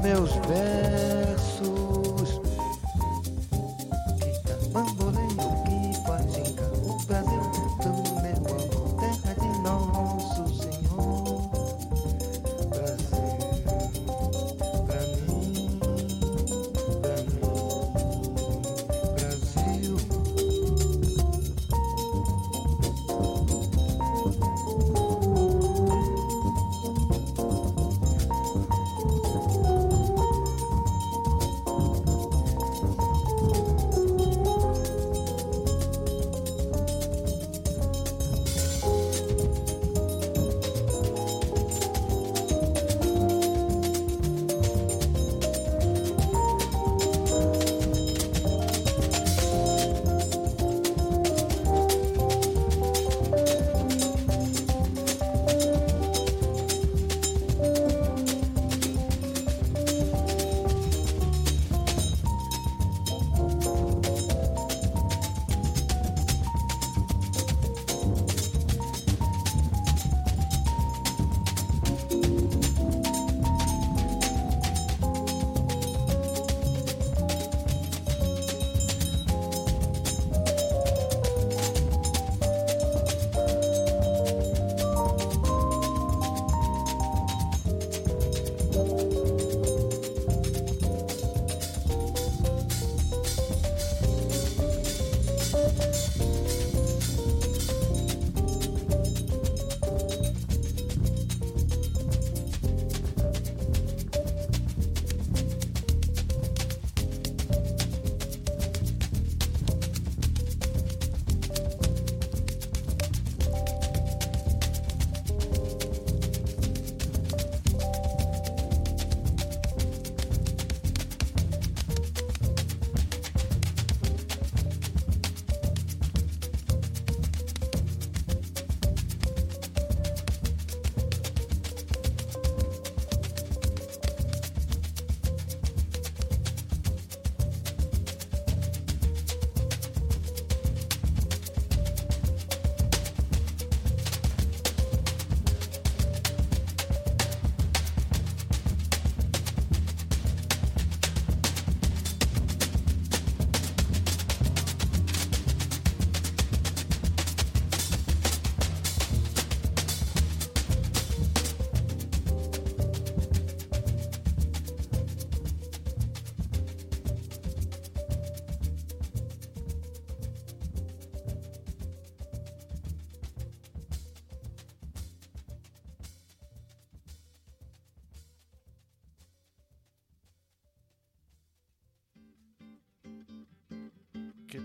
meus velhos.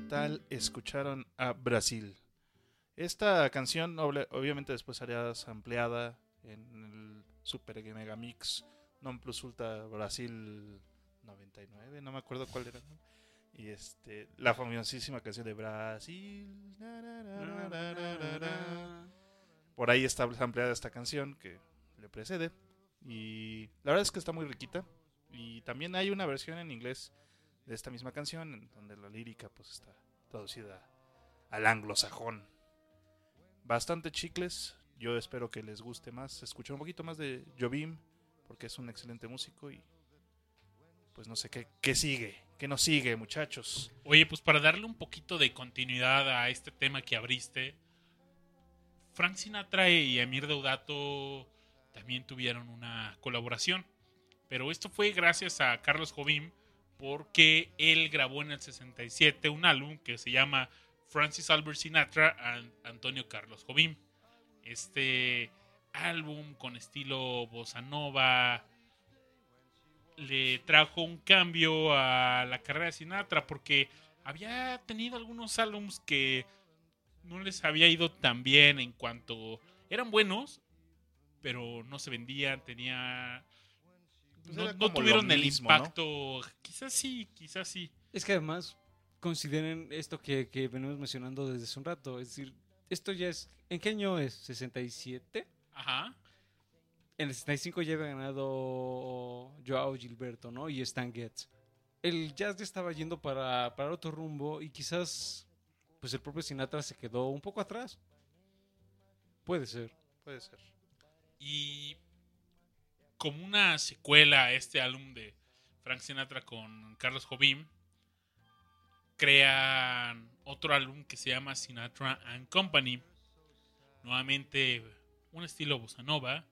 Tal escucharon a Brasil? Esta canción obviamente después haría ampliada en el Super Mega Mix Non Plus Ultra Brasil 99, no me acuerdo cuál era. Y este, la famosísima canción de Brasil. na, na, na. Por ahí está ampliada esta canción que le precede. Y la verdad es que está muy riquita. Y también hay una versión en inglés de esta misma canción, en donde la lírica pues está traducida al anglosajón. Bastante chicles, yo espero que les guste más, escuchar un poquito más de Jobim, porque es un excelente músico y pues no sé qué, qué sigue, qué nos sigue muchachos. Oye, pues para darle un poquito de continuidad a este tema que abriste, Frank Sinatra y Emir Deudato también tuvieron una colaboración. Pero esto fue gracias a Carlos Jobim porque él grabó en el 67 un álbum que se llama Francis Albert Sinatra and Antonio Carlos Jobim. Este álbum con estilo bossa nova le trajo un cambio a la carrera de Sinatra porque había tenido algunos álbums que no les había ido tan bien en cuanto eran buenos, pero no se vendían, tenía Pues no, tuvieron el impacto. Quizás sí, quizás sí. Es que además consideren esto que, que venimos mencionando desde hace un rato. Es decir, esto ya es. ¿En qué año es? ¿67? Ajá. En el 65 ya había ganado Joao Gilberto, ¿no? Y Stan Getz. El jazz ya estaba yendo para, para otro rumbo y quizás pues el propio Sinatra se quedó un poco atrás. Puede ser. Puede ser. Y como una secuela a este álbum de Frank Sinatra con Carlos Jobim, crean otro álbum que se llama Sinatra and Company. Nuevamente un estilo bossa nova,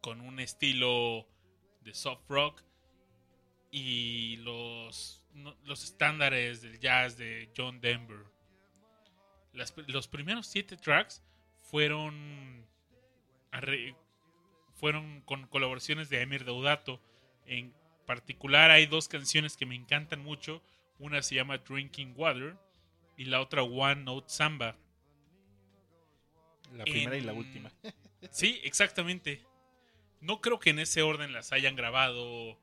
con un estilo de soft rock y los, los estándares del jazz de John Denver. Los primeros siete tracks fueron fueron con colaboraciones de Emir Deodato. En particular hay dos canciones que me encantan mucho. Una se llama Drinking Water y la otra One Note Samba. La primera y la última. Sí, exactamente. No creo que en ese orden las hayan grabado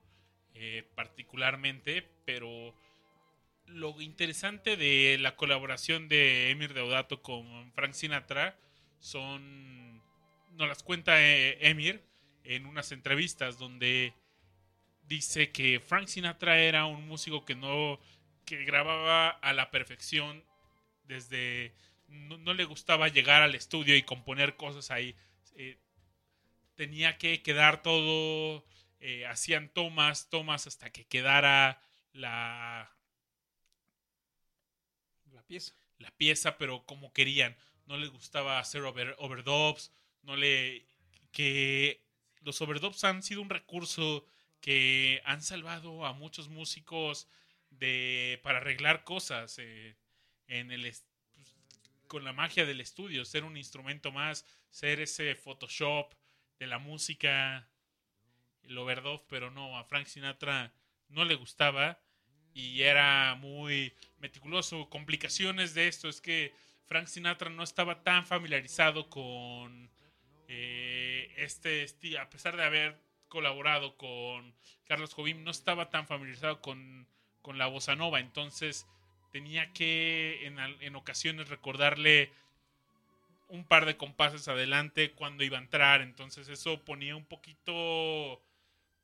eh, particularmente, pero lo interesante de la colaboración de Emir Deodato con Frank Sinatra son, nos las cuenta eh, Emir en unas entrevistas donde dice que Frank Sinatra era un músico que no que grababa a la perfección desde no, no le gustaba llegar al estudio y componer cosas ahí eh, tenía que quedar todo eh, hacían tomas tomas hasta que quedara la La pieza. la pieza, pero como querían. No les gustaba hacer over- overdubs, no le que los overdubs han sido un recurso que han salvado a muchos músicos de para arreglar cosas eh, en el con la magia del estudio, ser un instrumento más, ser ese Photoshop de la música, el overdub, pero no, a Frank Sinatra no le gustaba y era muy meticuloso. Complicaciones de esto es que Frank Sinatra no estaba tan familiarizado con eh, este a pesar de haber colaborado con Carlos Jobim, no estaba tan familiarizado con, con la bossa nova, entonces tenía que en, en ocasiones recordarle un par de compases adelante cuando iba a entrar, entonces eso ponía un poquito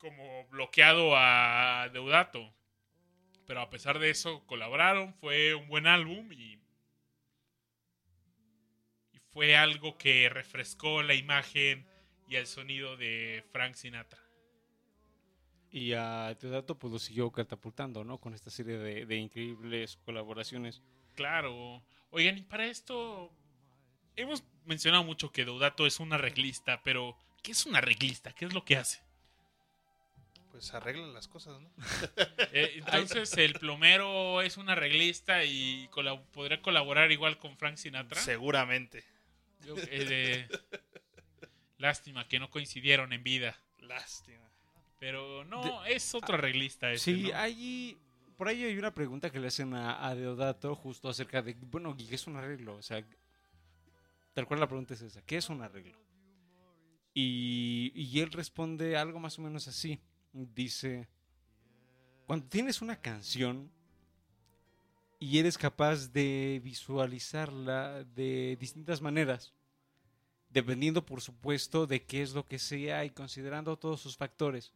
como bloqueado a Deudato. Pero a pesar de eso, colaboraron, fue un buen álbum y fue algo que refrescó la imagen y el sonido de Frank Sinatra. Y a Teodato pues lo siguió catapultando, ¿no? Con esta serie de, de increíbles colaboraciones. Claro. Oigan, y para esto hemos mencionado mucho que Deudato es un arreglista, pero ¿qué es un arreglista? ¿Qué es lo que hace? Pues arregla las cosas, ¿no? Eh, entonces, el plomero es un arreglista y colab- podría colaborar igual con Frank Sinatra. Seguramente. Yo, eh, de- Lástima que no coincidieron en vida. Lástima. Pero no, es otro arreglista ese, Sí, ¿no? hay, por ahí hay una pregunta que le hacen a, a Deodato justo acerca de, bueno, ¿y ¿qué es un arreglo? O sea, tal cual la pregunta es esa, ¿qué es un arreglo? Y, y él responde algo más o menos así. Dice, cuando tienes una canción y eres capaz de visualizarla de distintas maneras, dependiendo por supuesto de qué es lo que sea y considerando todos sus factores.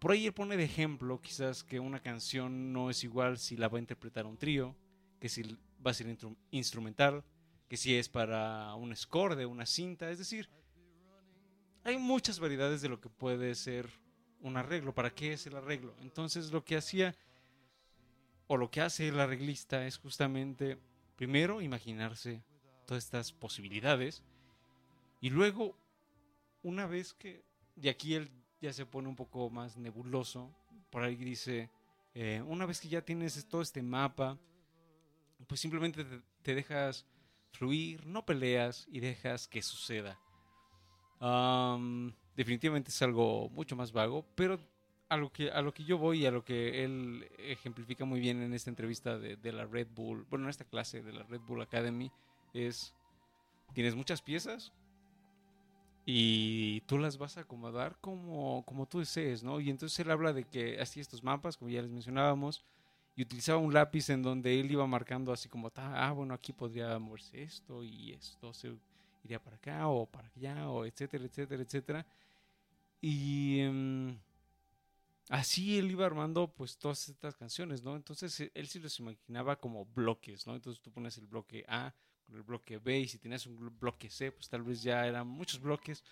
Por ahí él pone de ejemplo quizás que una canción no es igual si la va a interpretar un trío, que si va a ser instrumental, que si es para un score de una cinta, es decir, hay muchas variedades de lo que puede ser un arreglo, para qué es el arreglo. Entonces lo que hacía o lo que hace el arreglista es justamente primero imaginarse todas estas posibilidades y luego una vez que de aquí él ya se pone un poco más nebuloso por ahí dice eh, una vez que ya tienes todo este mapa pues simplemente te, dejas fluir no peleas y dejas que suceda Am, definitivamente es algo mucho más vago pero a lo que a lo que yo voy y a lo que él ejemplifica muy bien en esta entrevista de, de la Red Bull bueno en esta clase de la Red Bull Academy es tienes muchas piezas y tú las vas a acomodar como, como tú desees, ¿no? Y entonces él habla de que hacía estos mapas, como ya les mencionábamos, y utilizaba un lápiz en donde él iba marcando así como, "Ta, ah, bueno, aquí podría moverse esto y esto se iría para acá o para allá, o etcétera, etcétera, etcétera. Y, em, así él iba armando pues todas estas canciones, ¿no? Entonces eh, él sí los imaginaba como bloques, ¿no? Entonces tú pones el bloque A con el bloque B y si tenías un blo- bloque C, pues tal vez ya eran muchos bloques.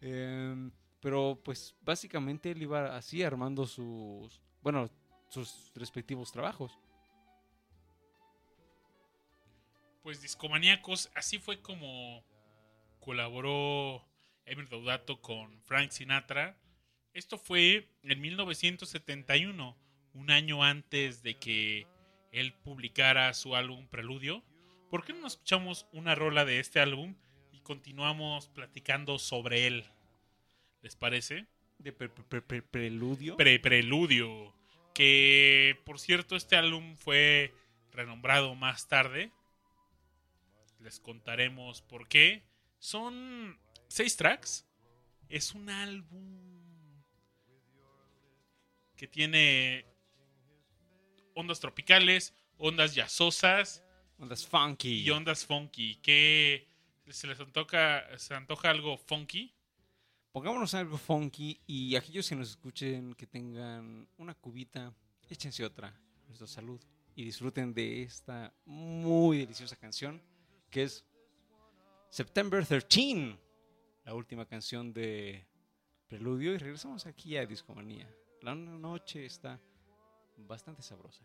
Em, pero pues básicamente él iba así armando sus, bueno, sus respectivos trabajos. Pues Discomaníacos, así fue como colaboró Emir Deodato con Frank Sinatra. Esto fue en 1971, un año antes de que él publicara su álbum Preludio. ¿Por qué no nos escuchamos una rola de este álbum y continuamos platicando sobre él? ¿Les parece? De pre- pre- pre- pre- preludio. Pre-Preludio. Que, por cierto, este álbum fue renombrado más tarde. Les contaremos por qué. Son seis tracks. Es un álbum que tiene ondas tropicales, ondas jazzosas Ondas funky. y ondas funky. Que se les antoja, se antoja algo funky. Pongámonos algo funky y aquellos que nos escuchen que tengan una cubita, échense otra, nuestra salud, y disfruten de esta muy deliciosa canción que es September 13, la última canción de Preludio. Y regresamos aquí a Discomanía. La noche está bastante sabrosa.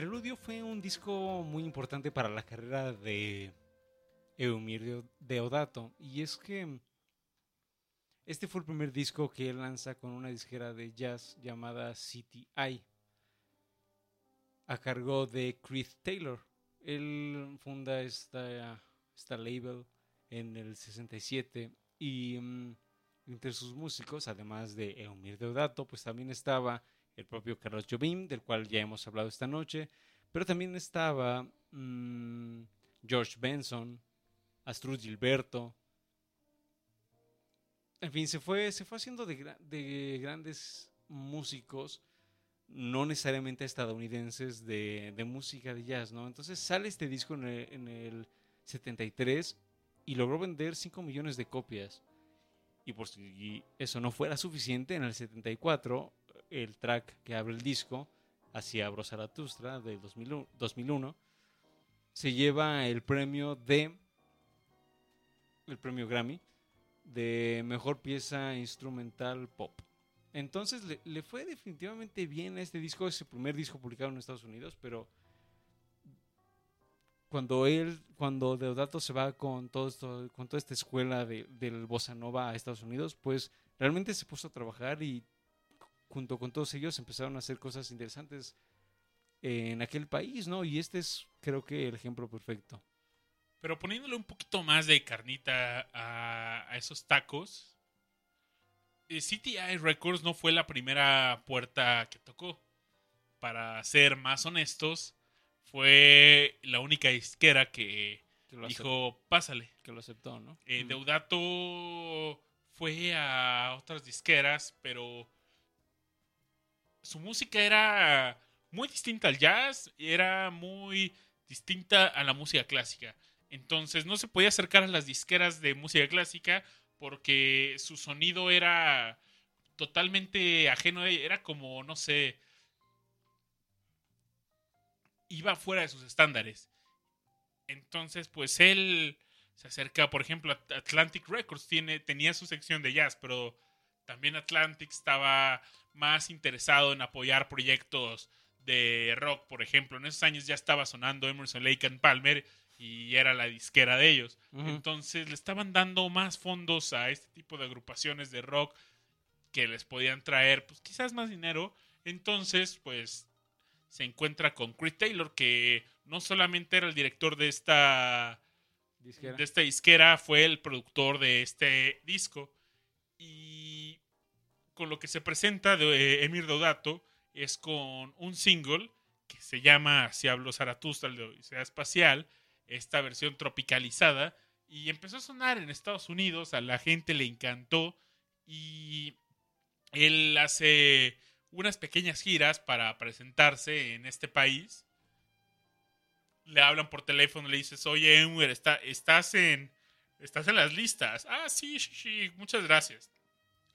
Preludio fue un disco muy importante para la carrera de Eumir Deo- Deodato. Y es que este fue el primer disco que él lanza con una disquera de jazz llamada CTI, a cargo de Chris Taylor. Él funda esta, esta label en el 67 y mm, entre sus músicos, además de Eumir Deodato, pues también estaba el propio Carlos Jobim, del cual ya hemos hablado esta noche, pero también estaba mm, George Benson, Astrud Gilberto. En fin, se fue, se fue haciendo de grandes músicos, no necesariamente estadounidenses, de, de música de jazz, ¿no? Entonces sale este disco en el, en el 73 y logró vender 5 millones de copias. Y por si eso no fuera suficiente, en el 74 el track que abre el disco, Hacia Abro Zaratustra, de 2001, 2001, se lleva el premio de el premio Grammy de mejor pieza instrumental pop. Entonces le, fue definitivamente bien a este disco, es el primer disco publicado en Estados Unidos, pero cuando él, cuando Deodato se va con todo esto, toda esta escuela de, del bossa nova a Estados Unidos, pues realmente se puso a trabajar y junto con todos ellos empezaron a hacer cosas interesantes en aquel país, ¿no? Y este es, creo que, el ejemplo perfecto. Pero poniéndole un poquito más de carnita a, a esos tacos, eh, CTI Records no fue la primera puerta que tocó. Para ser más honestos, fue la única disquera que dijo, pásale. que lo aceptó, ¿no? Eh, Mm. Deudato fue a otras disqueras, pero su música era muy distinta al jazz, era muy distinta a la música clásica. Entonces no se podía acercar a las disqueras de música clásica porque su sonido era totalmente ajeno, era como, no sé, iba fuera de sus estándares. Entonces, pues él se acerca, por ejemplo, a Atlantic Records tiene, tenía su sección de jazz, pero también Atlantic estaba más interesado en apoyar proyectos de rock, por ejemplo. En esos años ya estaba sonando Emerson Lake and Palmer y era la disquera de ellos. Entonces le estaban dando más fondos a este tipo de agrupaciones de rock que les podían traer, pues quizás más dinero. Entonces, pues se encuentra con Chris Taylor, que no solamente era el director de esta Disquera. de esta disquera, fue el productor de este disco. Con lo que se presenta de Emir Deodato es con un single que se llama Si hablo Zaratustra, de Odisea Espacial, esta versión tropicalizada. Y empezó a sonar en Estados Unidos, a la gente le encantó. Y él hace unas pequeñas giras para presentarse en este país le hablan por teléfono, le dices, oye, Emir, está, estás en estás en las listas. Ah, sí, sí, sí, muchas gracias.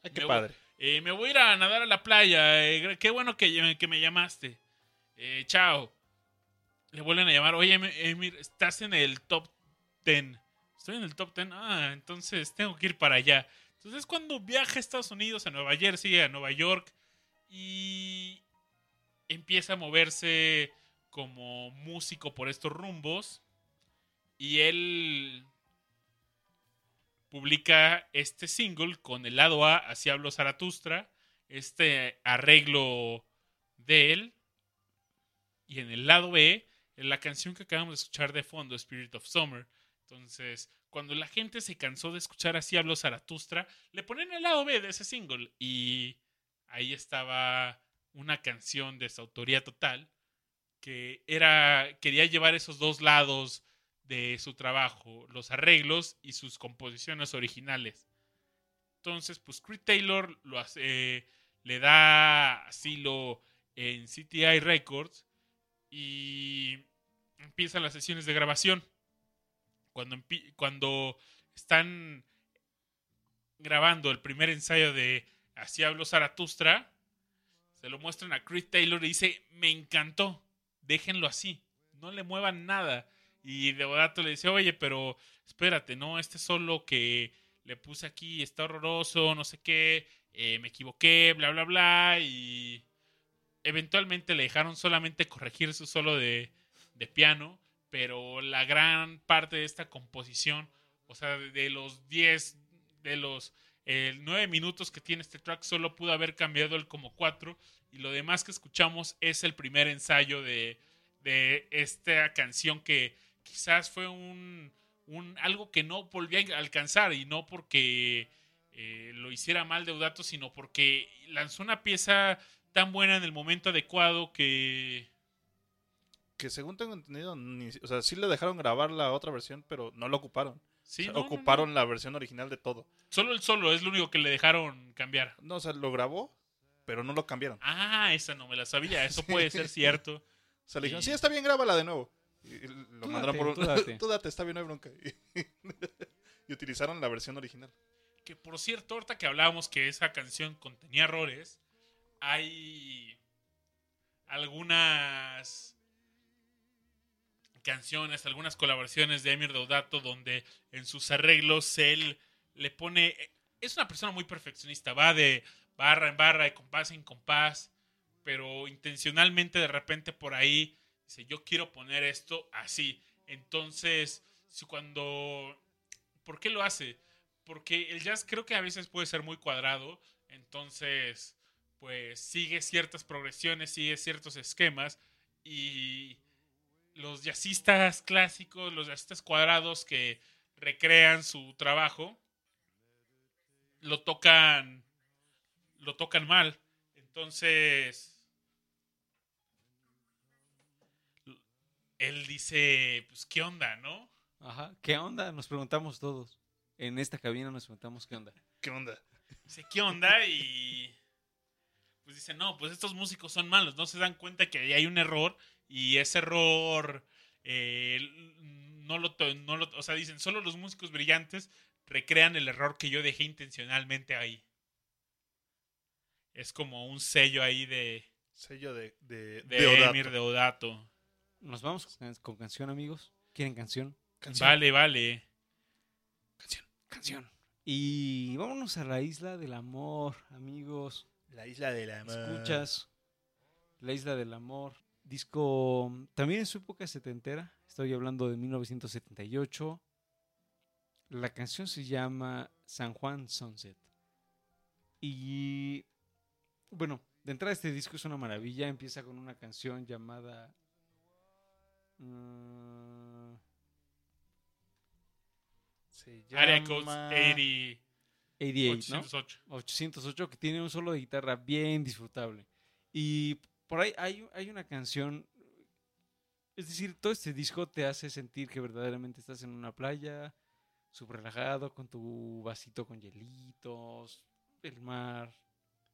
Ay, qué Me padre. Eh, me voy a ir a nadar a la playa. eh, qué bueno que, que me llamaste. Eh, chao. Le vuelven a llamar. Oye, Em- Emir, estás en el top 10. Estoy en el top 10. Ah, entonces tengo que ir para allá. Entonces es cuando viaja a Estados Unidos, a Nueva Jersey, a Nueva York. Y empieza a moverse como músico por estos rumbos. Y él publica este single con el lado A, Así hablo Zaratustra, este arreglo de él. Y en el lado B, en la canción que acabamos de escuchar de fondo, Spirit of Summer. Entonces, cuando la gente se cansó de escuchar Así hablo Zaratustra, le ponen el lado B de ese single. Y ahí estaba una canción de su autoría total que era quería llevar esos dos lados de su trabajo, los arreglos y sus composiciones originales. Entonces, pues Creed Taylor lo hace, eh, le da asilo en CTI Records y empiezan las sesiones de grabación. Cuando, cuando están grabando el primer ensayo de Así hablo Zaratustra, se lo muestran a Creed Taylor y dice, me encantó, déjenlo así, no le muevan nada. Y Deodato le dice, oye, pero espérate, ¿no? Este solo que le puse aquí está horroroso, no sé qué. eh, me equivoqué, bla, bla, bla, y eventualmente le dejaron solamente corregir su solo de, de piano, pero la gran parte de esta composición, o sea, de, los 10, de los eh, 9 minutos que tiene este track, solo pudo haber cambiado el como 4, y lo demás que escuchamos es el primer ensayo de, de esta canción que quizás fue un, un algo que no volví a alcanzar y no porque eh, lo hiciera mal Deodato, sino porque lanzó una pieza tan buena en el momento adecuado que Que según tengo entendido, ni- o sea, sí le dejaron grabar la otra versión, pero no lo ocuparon. sí, O sea, no, no, ocuparon no. la versión original de todo. solo el solo es lo único que le dejaron cambiar. No, o sea, lo grabó, pero no lo cambiaron. Ah, esa no me la sabía, eso puede ser cierto. O sea, le dijeron, Sí. sí, está bien, grábala de nuevo. Y lo Tú mandaron date, por un... tú date. Tú date, está bien, no hay bronca. y utilizaron la versión original. Que por cierto, ahorita que hablábamos que esa canción contenía errores, hay algunas canciones, algunas colaboraciones de Emir Deodato donde en sus arreglos él le pone... Es una persona muy perfeccionista, va de barra en barra, de compás en compás, pero intencionalmente de repente por ahí dice, yo quiero poner esto así. Entonces, si cuando... ¿Por qué lo hace? Porque el jazz creo que a veces puede ser muy cuadrado, entonces pues sigue ciertas progresiones, sigue ciertos esquemas y los jazzistas clásicos, los jazzistas cuadrados que recrean su trabajo, lo tocan, lo tocan mal. Entonces, él dice, pues, ¿qué onda, no? Ajá. ¿Qué onda? Nos preguntamos todos. En esta cabina nos preguntamos qué onda. ¿Qué onda? Dice, ¿qué onda? Y pues dice, no, pues estos músicos son malos, no se dan cuenta que ahí hay un error y ese error eh, no, lo, no lo... O sea, dicen, solo los músicos brillantes recrean el error que yo dejé intencionalmente ahí. Es como un sello ahí de, Sello de, de, de Deodato. Emir Deodato. Nos vamos con, canción, amigos. ¿Quieren canción? Canción. Vale, vale. Canción. Canción. Y vámonos a la isla del amor, amigos. La isla de la Escuchas La isla del amor. Disco también en su época setentera. Estoy hablando de 1978. La canción se llama San Juan Sunset. Y bueno, de entrada este disco es una maravilla. Empieza con una canción llamada... mm, Se Area Code llama- 80, 88, ¿no? 808. 808 que tiene un solo de guitarra bien disfrutable. Y por ahí hay, hay una canción, es decir, todo este disco te hace sentir que verdaderamente estás en una playa, súper relajado, con tu vasito con hielitos, el mar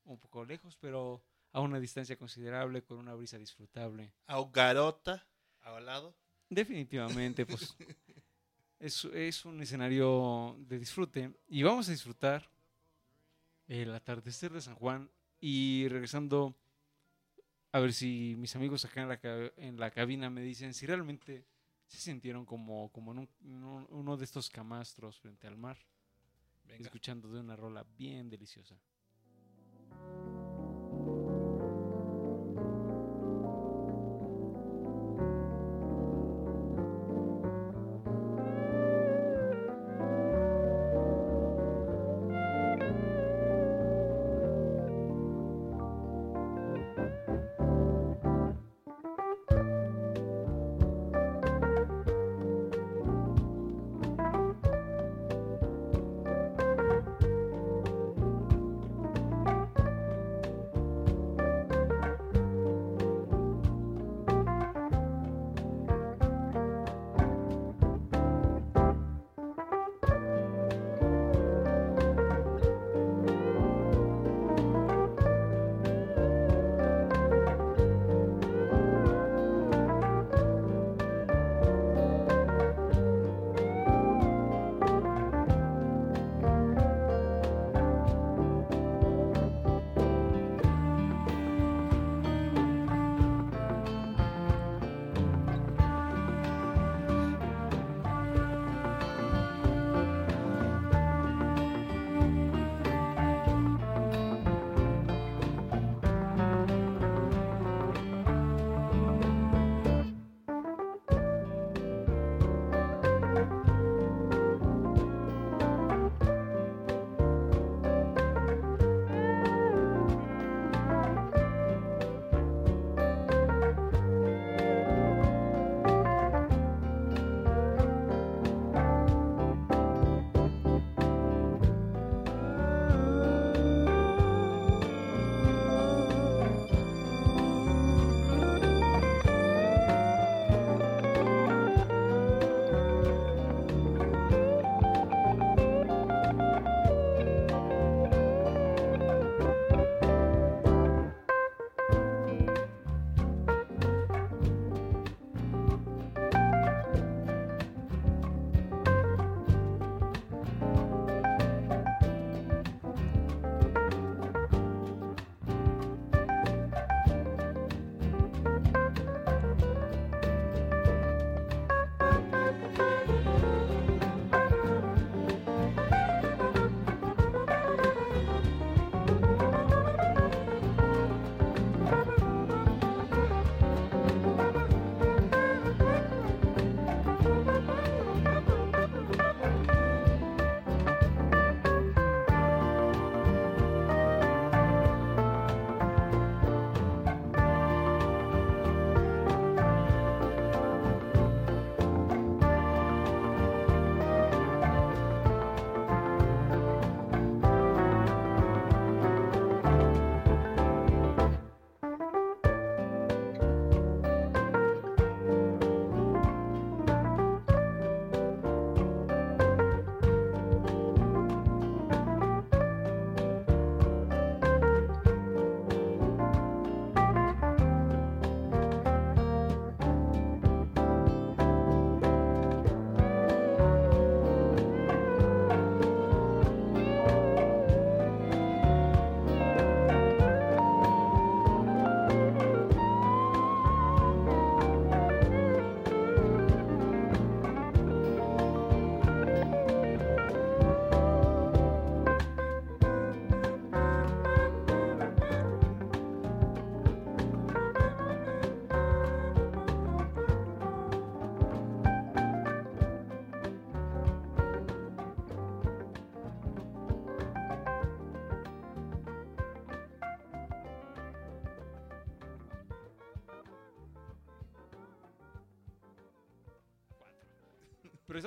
un poco lejos, pero a una distancia considerable, con una brisa disfrutable. Ahogarota al lado. Definitivamente, pues es, es un escenario de disfrute y vamos a disfrutar el atardecer de San Juan y regresando a ver si mis amigos acá en la, en la cabina me dicen si realmente se sintieron como, como en, un- en uno de estos camastros frente al mar, Venga. escuchando de una rola bien deliciosa.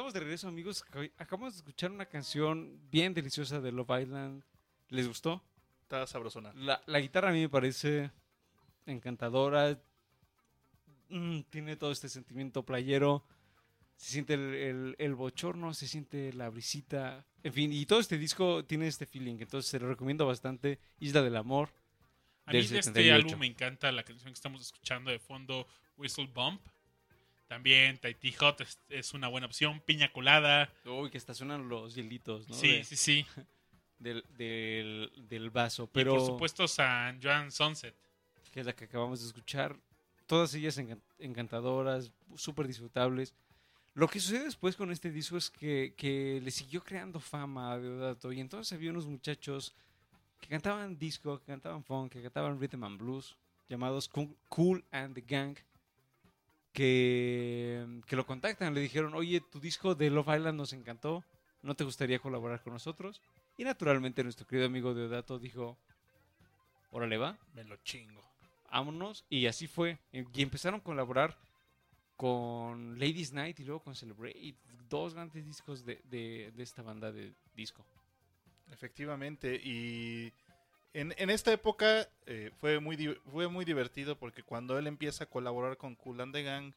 Estamos de regreso, amigos. Ac- Acabamos de escuchar una canción bien deliciosa de Love Island. ¿Les gustó? Está sabrosona. La, la guitarra a mí me parece encantadora. Mm, tiene todo este sentimiento playero. Se siente el, el- el bochorno, se siente la brisita. En fin, y todo este disco tiene este feeling. Entonces se lo recomiendo bastante. Isla del Amor. A mí de este 78. álbum me encanta la canción que estamos escuchando de fondo, Whistle Bump. También Tahiti Hot es, es una buena opción. Piña colada. Uy, que hasta suenan los hielitos, ¿no? sí, De- sí, sí. Del, del, del vaso. Pero... Por supuesto San Joan Sunset. que es la que acabamos de escuchar. Todas ellas encan- encantadoras, súper disfrutables. Lo que sucede después con este disco es que, que le siguió creando fama a Deodato. Y entonces había unos muchachos que cantaban disco, que cantaban funk, que cantaban rhythm and blues, llamados Cool and the Gang, que, que lo contactan. Le dijeron, oye, tu disco de Love Island nos encantó, ¿no te gustaría colaborar con nosotros? Y naturalmente nuestro querido amigo Deodato dijo, órale va Me lo chingo. vámonos. Y así fue. Y empezaron a colaborar con Ladies Night y luego con Celebrate. Dos grandes discos de- de esta banda de disco. Efectivamente, y en, esta época eh, fue, muy, fue muy divertido porque cuando él empieza a colaborar con Kool and the Gang,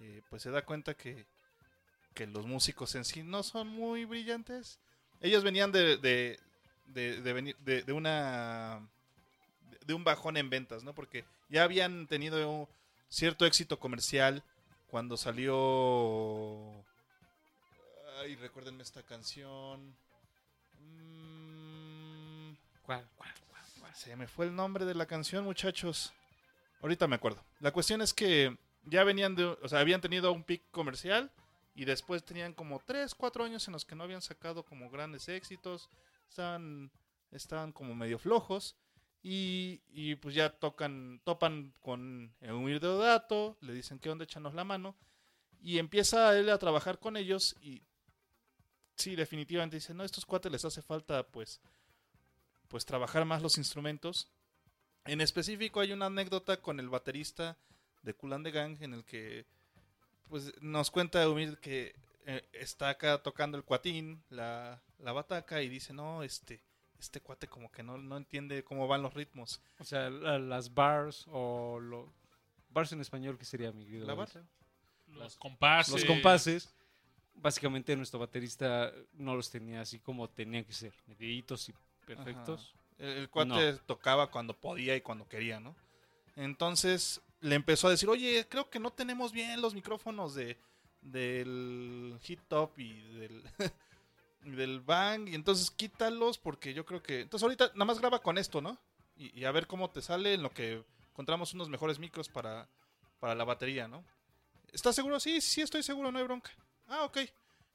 eh, pues se da cuenta que, que los músicos en sí no son muy brillantes. Ellos venían de, de, de, de venir- de- de una de un bajón en ventas, ¿no? Porque ya habían tenido cierto éxito comercial cuando salió... Ay, recuérdenme esta canción. Se me fue el nombre de la canción, muchachos. Ahorita me acuerdo. La cuestión es que ya venían de, o sea, habían tenido un pic comercial y después tenían como 3, 4 años en los que no habían sacado como grandes éxitos. Estaban, estaban como medio flojos y, y pues ya tocan, topan con Eumir Deodato, le dicen que onda, échanos la mano y empieza él a trabajar con ellos y sí, definitivamente dice, no, estos cuates les hace falta pues pues trabajar más los instrumentos. En específico hay una anécdota con el baterista de Kool and the Gang en el que pues nos cuenta Humil que eh, está acá tocando el cuatín, la, la bataca y dice, no, este, este cuate como que no, no entiende cómo van los ritmos. O sea, la- las bars o los... Bars en español, ¿qué sería, mi querido La barra. Los compases. Los compases. Básicamente nuestro baterista no los tenía así como tenían que ser. Mediditos y perfectos. El, el cuate tocaba cuando podía y cuando quería, ¿no? Entonces le empezó a decir, oye, creo que no tenemos bien los micrófonos de del hit top y del, y del bang, y entonces quítalos porque yo creo que... Entonces ahorita nada más graba con esto, ¿no? Y, y a ver cómo te sale en lo que encontramos unos mejores micros para, para la batería, ¿no? ¿Estás seguro? Sí, sí, estoy seguro, no hay bronca. Ah, ok.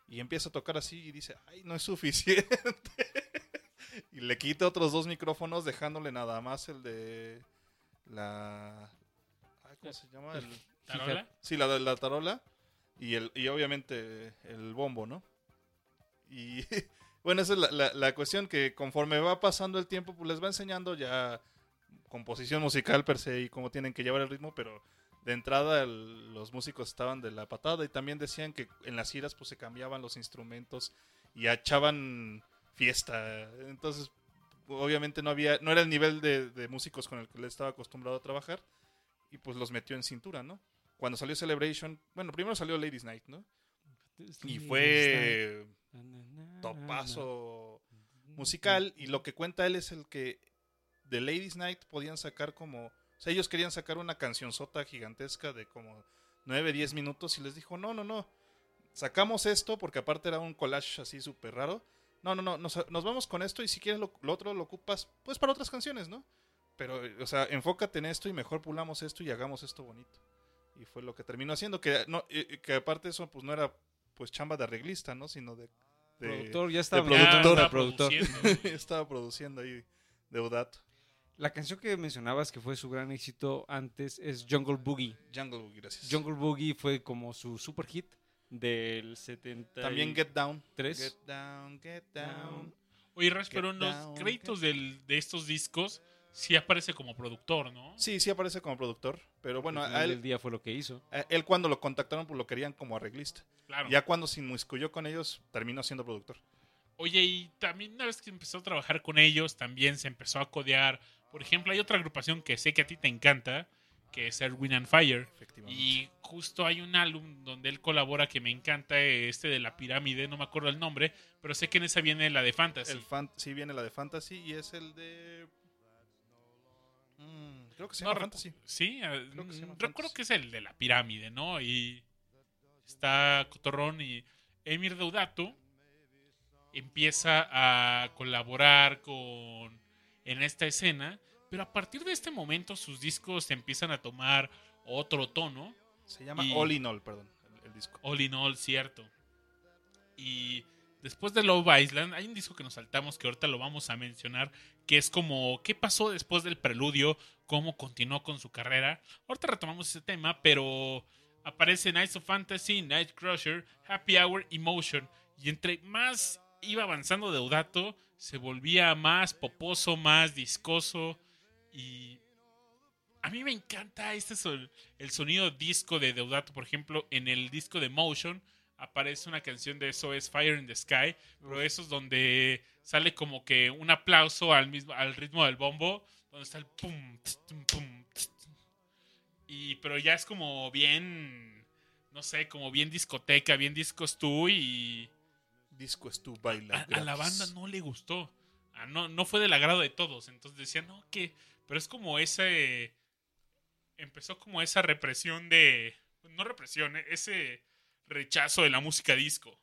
Y empieza a tocar así y dice, ay, no es suficiente. y le quita otros dos micrófonos dejándole nada más el de la... ay, ¿Cómo se llama? El- ¿Tarola? Sí, la de la tarola y, el, y obviamente el bombo, ¿no? Y bueno, esa es la, la- la cuestión que conforme va pasando el tiempo, pues les va enseñando ya composición musical per se y cómo tienen que llevar el ritmo, pero de entrada el- los músicos estaban de la patada y también decían que en las giras pues se cambiaban los instrumentos y echaban fiesta. Entonces, obviamente no había, no era el nivel de, de músicos con el que él estaba acostumbrado a trabajar y pues los metió en cintura, ¿no? Cuando salió Celebration, bueno, primero salió Ladies Night, ¿no? Y fue topazo musical y lo que cuenta él es el que de Ladies Night podían sacar como, o sea, ellos querían sacar una cancionzota gigantesca de como 9, 10 minutos y les dijo, no, no, no, sacamos esto porque aparte era un collage así súper raro. No, no, no, nos, nos vamos con esto y si quieres lo, lo otro lo ocupas pues para otras canciones, ¿no? Pero, o sea, enfócate en esto y mejor pulamos esto y hagamos esto bonito. Y fue lo que terminó haciendo, que, no, y- y que aparte eso pues no era pues chamba de arreglista, ¿no? Sino de... de- productor, ya estaba de Ya productor, estaba de productor. produciendo. estaba produciendo ahí Deodato. La canción que mencionabas que fue su gran éxito antes es Jungle Boogie. Jungle Boogie, gracias. Jungle Boogie fue como su super hit del 70. También Get Down. Tres. Get Down, Get Down. Oye, Ras, pero en los down, créditos del- de estos discos sí aparece como productor, ¿no? Sí, sí aparece como productor, pero bueno, a final él, día fue lo que hizo. él cuando lo contactaron pues lo querían como arreglista. Claro. Ya cuando se inmiscuyó con ellos, terminó siendo productor. Oye, y también una vez que empezó a trabajar con ellos, también se empezó a codear. Por ejemplo, hay otra agrupación que sé que a ti te encanta, que es Erwin and Fire. Y justo hay un álbum donde él colabora que me encanta, este de la pirámide, no me acuerdo el nombre, pero sé que en esa viene la de Fantasy. El fan, sí viene la de Fantasy y es el de... Mm, creo que se No, llama recu- Fantasy. Sí, Creo que se llama recuerdo Fantasy. que es el de la pirámide, ¿no? Y está Cotorrón y Emir Deudato empieza a colaborar con en esta escena, pero a partir de este momento sus discos empiezan a tomar otro tono, Se llama Y- All in All, perdón, el, el disco. all in all, cierto. Y después de Love Island hay un disco que nos saltamos que ahorita lo vamos a mencionar, que es como qué pasó después del preludio, cómo continuó con su carrera. Ahorita retomamos ese tema, pero aparece Nights of Fantasy, Night Crusher, Happy Hour, Emotion. Y entre más iba avanzando Deodato, se volvía más poposo, más discoso. Y a mí me encanta este el sonido disco de Deodato. Por ejemplo, en el disco de Motion aparece una canción de eso es Fire in the Sky, pero eso es donde sale como que un aplauso al mismo al ritmo del bombo, donde está el pum tum, pum tum. y pero ya es como bien no sé, como bien discoteca, bien discos tú y Disco es tu baila. a, a la banda no le gustó. Ah, no, no fue del agrado de todos. Entonces decían, no, que. Pero es como ese. Empezó como esa represión de. No represión, eh, ese rechazo de la música disco.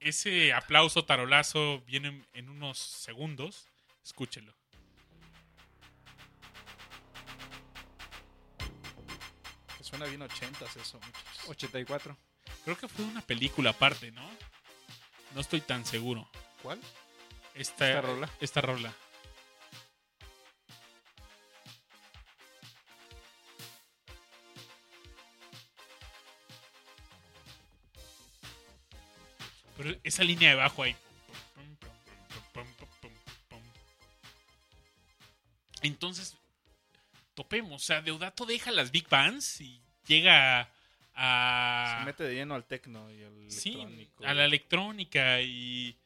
Ese aplauso tarolazo viene en- unos segundos. Escúchelo. Que suena bien ochentas eso, muchachos. 84. Creo que fue una película aparte, ¿no? No estoy tan seguro. ¿Cuál? Esta, ¿Esta rola? Esta rola. Pero esa línea de bajo ahí. Entonces, topemos. O sea, Deodato deja las big bands y llega a. Se mete de lleno al tecno y al. Sí, electrónico. a la electrónica y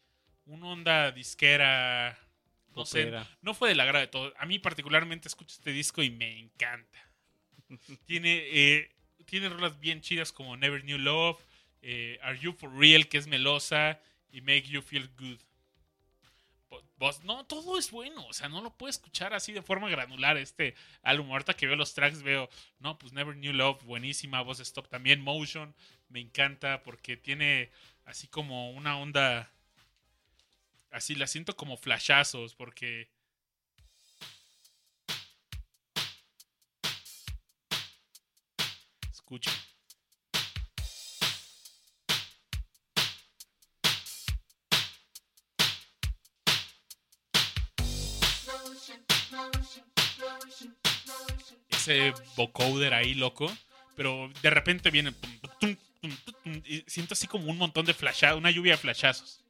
una onda disquera. No sé, no fue del agrado de todo. A mí particularmente escucho este disco y me encanta. tiene, eh, tiene rolas bien chidas como Never Knew Love, eh, Are You For Real, que es melosa, y Make You Feel Good. Vo- Vos, no, todo es bueno. O sea, no lo puedo escuchar así de forma granular este álbum. Ahorita que veo los tracks veo, no, pues Never Knew Love, buenísima. Voz Stop también. Motion, me encanta porque tiene así como una onda. Así la siento como flashazos porque. Escucha. Ese vocoder ahí loco. Pero de repente viene. y siento así como un montón de flashazos. Una lluvia de flashazos.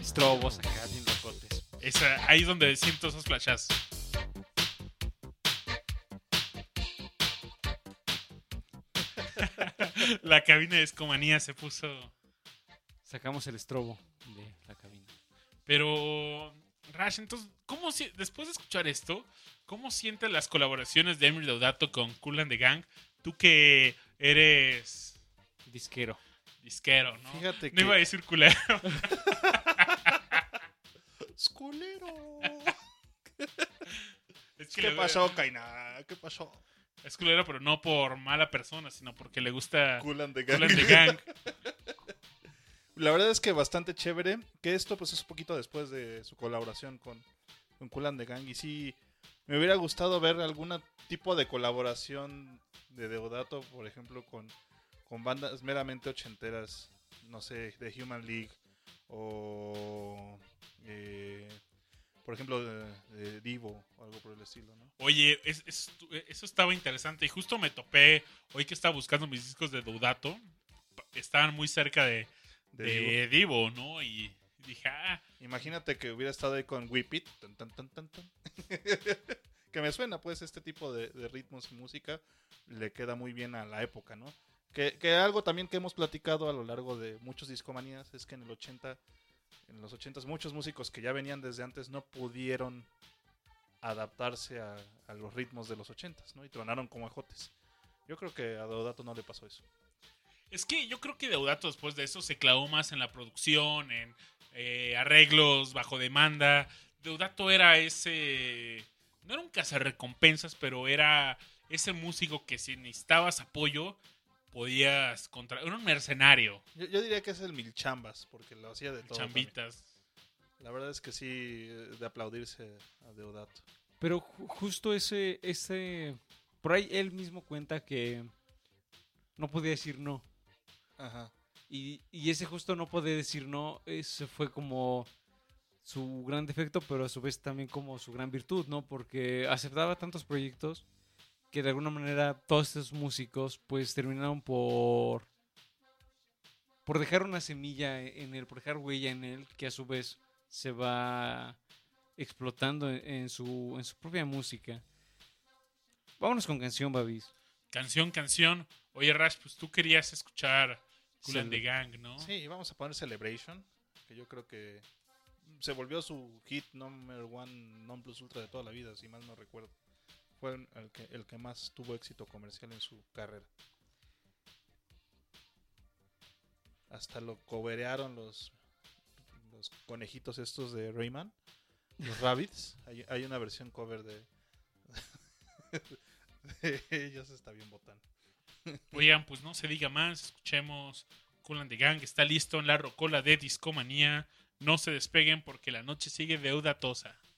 Estrobos acá, bien locotes. Esa, ahí es donde siento esos flashazos. La cabina de escomanía se puso. Sacamos el estrobo de la cabina. Pero. Rash, entonces, ¿cómo si- después de escuchar esto, ¿cómo sientes las colaboraciones de Emily Deodato con Cool and the Gang? Tú que eres Disquero. disquero, ¿no? Fíjate No que. iba a decir culero. ¡Sculero! Es que ¿Qué pasó, Kaina? ¿Qué pasó? Es culero, pero no por mala persona, sino porque le gusta Cool and the Cool Gang. and the Gang. La verdad es que bastante chévere. Que esto, pues, es un poquito después de su colaboración con, con Cool and the Gang. Y sí, me hubiera gustado ver algún tipo de colaboración de Deodato, por ejemplo, con, con bandas meramente ochenteras. No sé, de Human League. O. eh, por ejemplo, Divo o algo por el estilo, ¿no? Oye, es- es- eso estaba interesante. Y justo me topé hoy que estaba buscando mis discos de Dudato. Estaban muy cerca de, De de Divo. Divo, ¿no? Y dije, ah, Imagínate que hubiera estado ahí con Whip It. tan, tan, tan, tan, tan. que me suena, pues, este tipo de, de ritmos y música le queda muy bien a la época, ¿no? Que, que algo también que hemos platicado a lo largo de muchos discomanías es que en el 80, en los 80 muchos músicos que ya venían desde antes no pudieron adaptarse a, los ritmos de los 80, ¿no? Y tronaron como ajotes. Yo creo que a Deodato no le pasó eso. Es que yo creo que Deodato después de eso se clavó más en la producción, en eh, arreglos bajo demanda. Deodato era ese. No era un cazarrecompensas, pero era ese músico que si necesitabas apoyo, podías contra. Era un mercenario. Yo, yo diría que es el Milchambas, porque lo hacía de todo. también. Chambitas. La verdad es que sí, eh, de aplaudirse a Deodato. Pero ju- justo ese, ese, por ahí él mismo cuenta que no podía decir no. Ajá. Y, y ese justo no poder decir no, ese fue como su gran defecto, pero a su vez también como su gran virtud, ¿no? Porque aceptaba tantos proyectos que de alguna manera todos estos músicos pues terminaron por por dejar una semilla en él, por dejar huella en él, que a su vez se va explotando en, su, en su propia música. Vámonos con canción, Babis. Canción, canción. Oye, Rash, pues tú querías escuchar Cool and the Gang, ¿no? Sí, vamos a poner Celebration, que yo creo que se volvió su hit number one non plus ultra de toda la vida, si mal no recuerdo. Fue el que, el que más tuvo éxito comercial en su carrera. Hasta lo coberearon los, los conejitos estos de Rayman, los Rabbits. Hay, hay una versión cover de, de ellos, está bien botán. Oigan, pues no se diga más. Escuchemos Cool and the Gang. Está listo en la rocola de Discomanía. No se despeguen porque la noche sigue deudatosa. Let's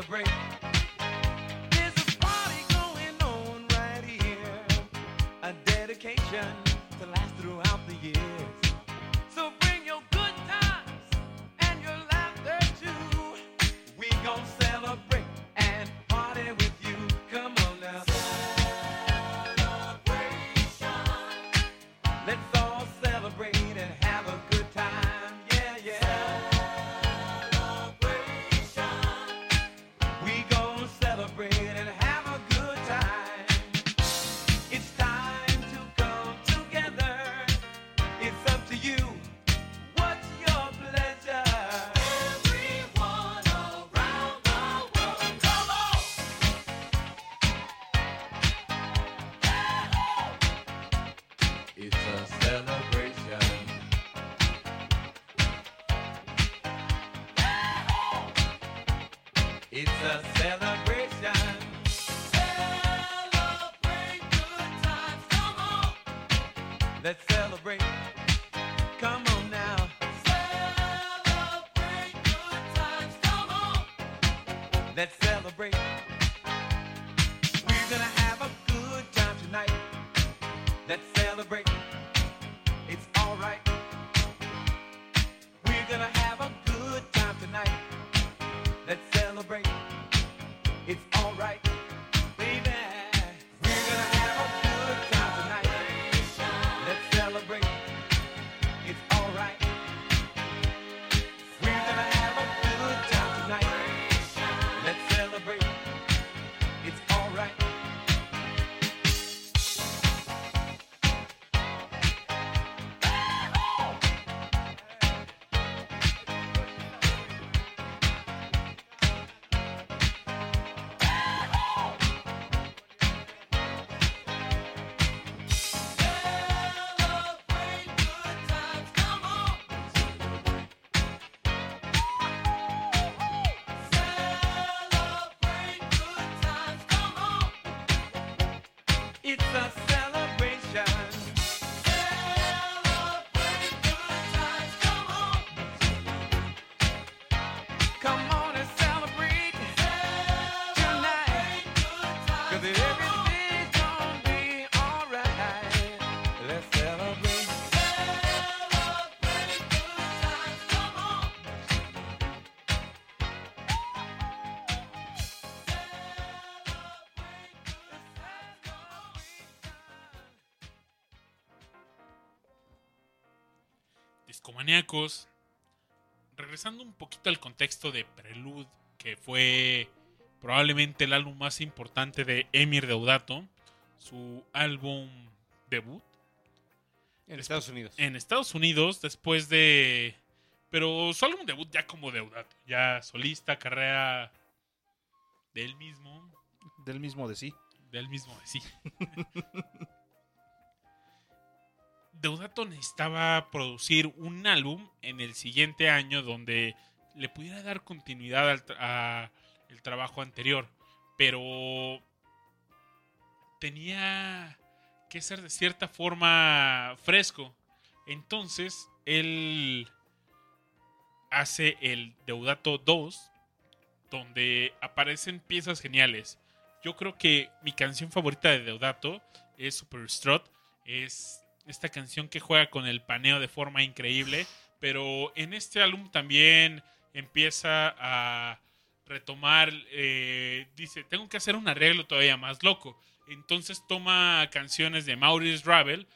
celebrate. There's a party going on right here. A dedication discomaníacos. Regresando un poquito al contexto de Prelude, que fue probablemente el álbum más importante de Emir Deodato, su álbum debut En Estados Unidos. en Estados Unidos después de pero su álbum debut ya como Deodato, ya solista, carrera del mismo, Del mismo de sí. del mismo de sí. Deodato necesitaba producir un álbum en el siguiente año donde le pudiera dar continuidad al el trabajo anterior, pero tenía que ser de cierta forma fresco. Entonces, él hace el Deodato 2, donde aparecen piezas geniales. Yo creo que mi canción favorita de Deodato es Super Strut. Es esta canción que juega con el paneo de forma increíble. Pero en este álbum también empieza a retomar. eh, dice: Tengo que hacer un arreglo todavía más loco. Entonces toma canciones de Maurice Ravel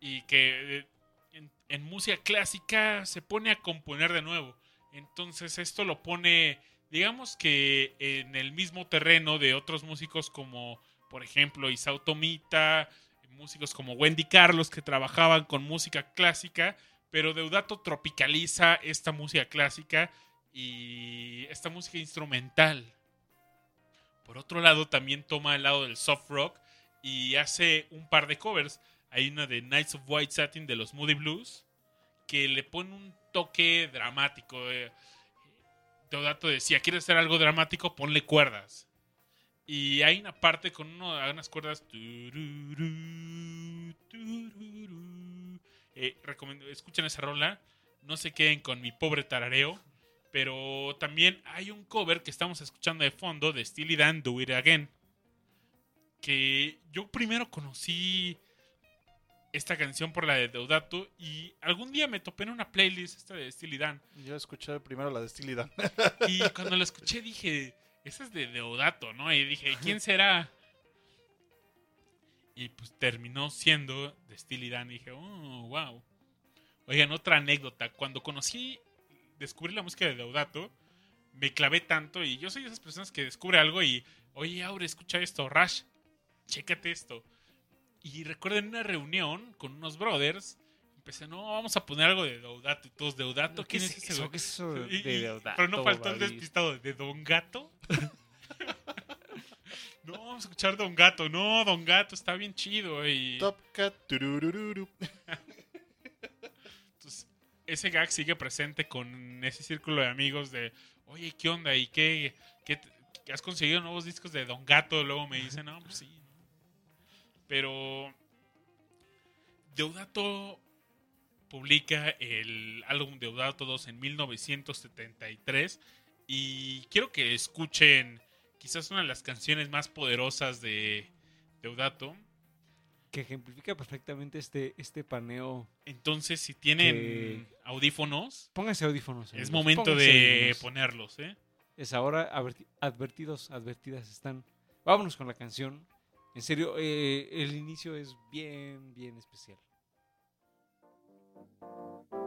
y que eh, en, en música clásica se pone a componer de nuevo. Entonces esto lo pone, digamos que en el mismo terreno de otros músicos como, por ejemplo, Isao Tomita, músicos como Wendy Carlos que trabajaban con música clásica, pero Deodato tropicaliza esta música clásica y esta música instrumental. Por otro lado, también toma el lado del soft rock y hace un par de covers. Hay una de Knights of White Satin de los Moody Blues que le pone un toque dramático. eh. Deodato decía, ¿quieres hacer algo dramático? Ponle cuerdas. Y hay una parte con uno- unas cuerdas. tururú, tururú. Eh, recomiendo, escuchen esa rola. No se queden con mi pobre tarareo. Pero también hay un cover que estamos escuchando de fondo de Steely Dan Do It Again. Que yo primero conocí esta canción por la de Deodato y algún día me topé en una playlist esta de Steely Dan. Yo escuché primero la de Steely Dan. Y cuando la escuché dije, esa es de Deodato, ¿no? Y dije, ¿quién será? Y pues terminó siendo de Steely Dan. Y dije, oh, wow. Oigan, otra anécdota. Cuando conocí, descubrí la música de Deodato, me clavé tanto y yo soy de esas personas que descubre algo y, oye, Aure, escucha esto, Rash, chécate esto. Y recuerdo en una reunión con unos brothers, empecé, no, vamos a poner algo de Deodato y todos, Deodato, ¿quién es ese güey?" ¿Qué es eso Y- de Deodato, pero no faltó el despistado de Don Gato. no, vamos a escuchar Don Gato. No, Don Gato está bien chido. Y Top Cat. entonces, ese gag sigue presente con ese círculo de amigos de, oye, ¿qué onda? ¿Y qué, qué has conseguido nuevos discos de Don Gato. Luego me dicen, no, pues sí. Pero Deodato publica el álbum Deodato 2 en 1973 y quiero que escuchen quizás una de las canciones más poderosas de Deodato. Que ejemplifica perfectamente este, este paneo. Entonces, si tienen Que- audífonos, Pónganse audífonos. es momento pónganse de audífonos. ponerlos, ¿eh? Es ahora adverti- advertidos, advertidas están. Vámonos con la canción. En serio, eh, el inicio es bien, bien especial. Thank you.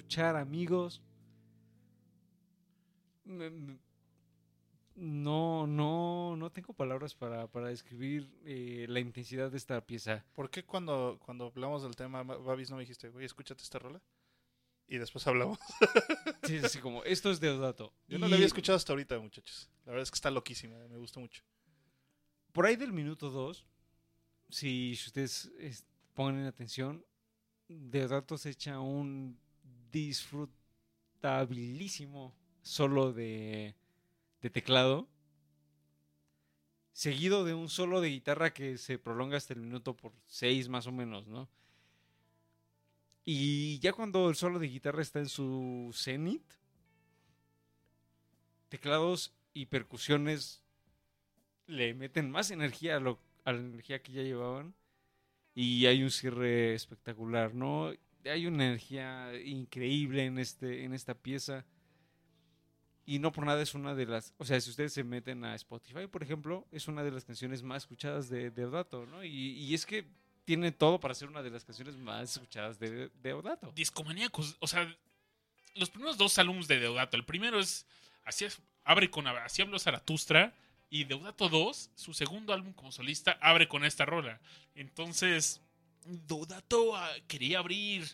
Escuchar, amigos? No, no, no tengo palabras para, para describir eh, la intensidad de esta pieza. ¿Por qué cuando, cuando hablamos del tema, Ma- Babis, no me dijiste, güey, escúchate esta rola? Y después hablamos. Sí, así como, esto es Deodato. Yo no Y la había escuchado hasta ahorita, muchachos. La verdad es que está loquísima, me gustó mucho. Por ahí del minuto 2, si ustedes es, ponen atención, Deodato se echa un disfrutabilísimo solo de, teclado, seguido de un solo de guitarra que se prolonga hasta el minuto por 6 más o menos, ¿no? Y ya cuando el solo de guitarra está en su cenit, teclados y percusiones le meten más energía a, lo, a la energía que ya llevaban. Y hay un cierre espectacular, ¿no? Hay una energía increíble en, este, en esta pieza. Y no por nada es una de las... O sea, si ustedes se meten a Spotify, por ejemplo, es una de las canciones más escuchadas de Deodato, ¿no? Y, y es que tiene todo para ser una de las canciones más escuchadas de Deodato. Discomaníacos, o sea, los primeros dos álbumes de Deodato. El primero es, así es, abre con Así habló Zaratustra. Y Deodato 2, su segundo álbum como solista, abre con esta rola. Entonces, Deodato ah, quería abrir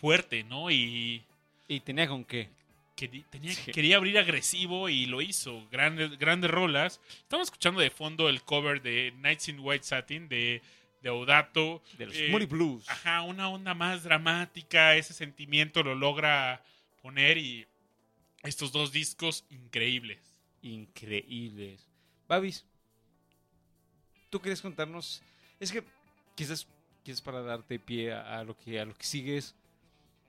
fuerte, ¿no? Y Y tenía con qué. quería, tenía- Sí. quería abrir agresivo y lo hizo. Grandes, grandes rolas. Estamos escuchando de fondo el cover de Nights in White Satin de Deodato. De los Eh, Blues. Ajá, una onda más dramática, ese sentimiento lo logra poner y estos dos discos increíbles. increíbles. Babis, ¿tú quieres contarnos? Es que quizás, quizás para darte pie a, a lo que a lo que sigues.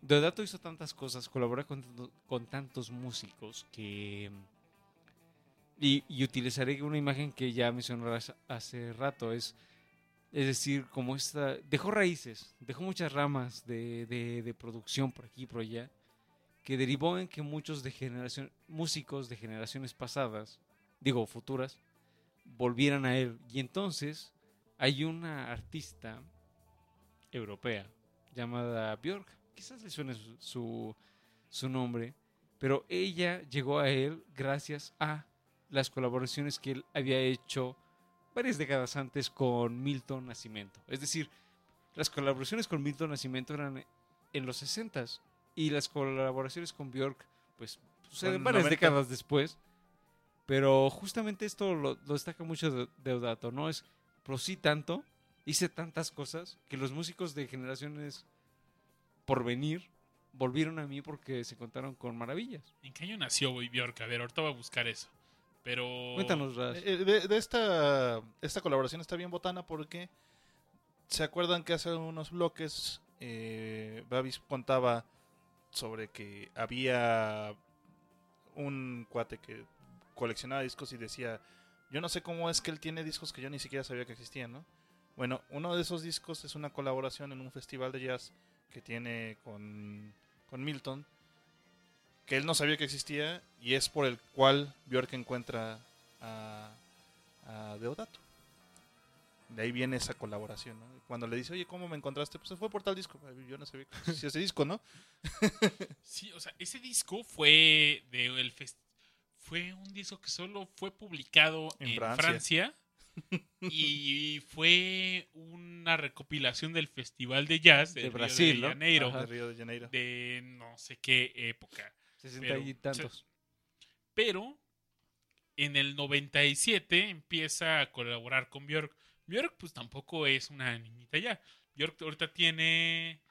Deodato hizo tantas cosas, colabora con, con tantos músicos que y, y utilizaré una imagen que ya mencionabas hace rato es es decir, como esta dejó raíces, dejó muchas ramas de, de- de producción por aquí y por allá que derivó en que muchos de generación, músicos de generaciones pasadas, digo futuras, volvieran a él. Y entonces hay una artista europea llamada Björk, quizás le suene su, su, su nombre, pero ella llegó a él gracias a las colaboraciones que él había hecho varias décadas antes con Milton Nascimento. Es decir, las colaboraciones con Milton Nascimento eran en los 60s y las colaboraciones con Björk, pues, suceden varias 90. décadas después. Pero justamente esto lo, lo destaca mucho de- Deodato, ¿no? Es, sí tanto, hice tantas cosas que los músicos de generaciones por venir volvieron a mí porque se contaron con maravillas. ¿En qué año nació Boy Bjork? A ver, ahorita voy a buscar eso. Pero. Cuéntanos, Raz. Eh, eh, De, de esta, esta colaboración está bien botana porque se acuerdan que hace unos bloques eh, Babis contaba sobre que había un cuate que coleccionaba discos y decía, yo no sé cómo es que él tiene discos que yo ni siquiera sabía que existían, ¿no? Bueno, uno de esos discos es una colaboración en un festival de jazz que tiene con, con Milton, que él no sabía que existía y es por el cual Björk encuentra a, a Deodato. De ahí viene esa colaboración, ¿no? Cuando le dice, oye, ¿cómo me encontraste? Pues se fue por tal disco. Yo no sabía que existía ese disco, ¿no? Sí, o sea, ese disco fue de el fes- fue un disco que solo fue publicado En en, Francia. Francia. y fue una recopilación del Festival de Jazz De Río Brasil, de ¿no? Janeiro Ajá. De Río de Janeiro. de no sé qué época. 60 pero- y tantos. Pero en el 97 empieza a colaborar con Björk. Björk pues tampoco es una niñita ya. Björk ahorita tiene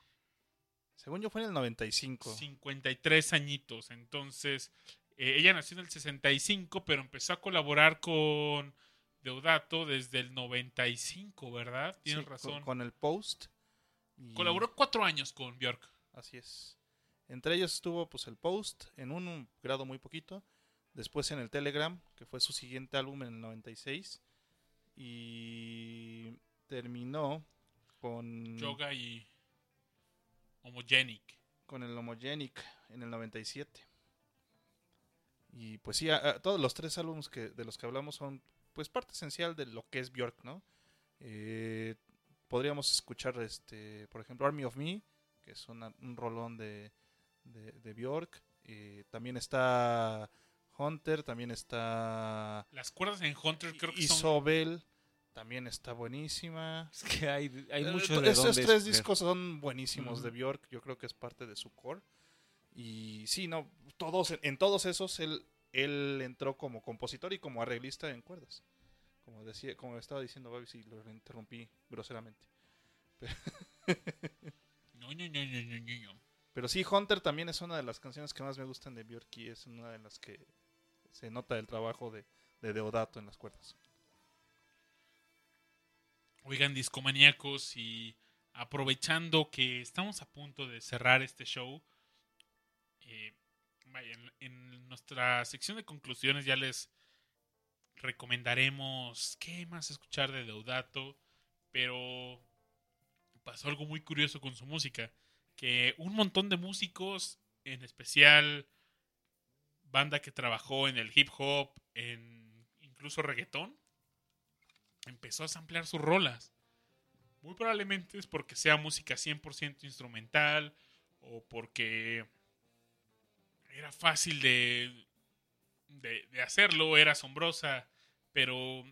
Según yo fue en el 95. 53 añitos. Entonces, eh, ella nació en el 65, pero empezó a colaborar con Deodato desde el 95, ¿verdad? Tienes Sí, con- razón. Con, el Post. y- Colaboró cuatro años con Björk. Así es. Entre ellos estuvo pues el Post en un grado muy poquito. Después en el Telegram, que fue su siguiente álbum en el 96. Y terminó con, Yoga y Homogenic. con el Homogenic en el 97. Y pues sí, a- a- todos los tres álbumes que, de los que hablamos son pues parte esencial de lo que es Björk, ¿no? Eh, podríamos escuchar, este, por ejemplo, Army of Me, que es una- un rolón de, de, de Bjork. Eh, también está Hunter, también está Las cuerdas en Hunter creo que son... Isobel, también está buenísima. Es que hay, hay Eh, mucho to- de Estos dónde tres discos son buenísimos de Bjork, yo creo que es parte de su core. Y sí, no, todos, en todos esos él, él entró como compositor y como arreglista en cuerdas. Como decía, como estaba diciendo Babi, sí, lo interrumpí groseramente. No, no, no, no, no, no, no. Pero sí, Hunter también es una de las canciones que más me gustan de Bjork y es una de las que se nota el trabajo de, de Deodato en las cuerdas. Oigan, discomaníacos, y aprovechando que estamos a punto de cerrar este show, eh, vaya, en, nuestra sección de conclusiones ya les recomendaremos qué más escuchar de Deodato, pero pasó algo muy curioso con su música, que un montón de músicos, en especial banda que trabajó en el hip hop, en incluso reggaetón, empezó a samplear sus rolas. Muy probablemente es porque sea música 100% instrumental o porque era fácil de, de, de hacerlo, era asombrosa, pero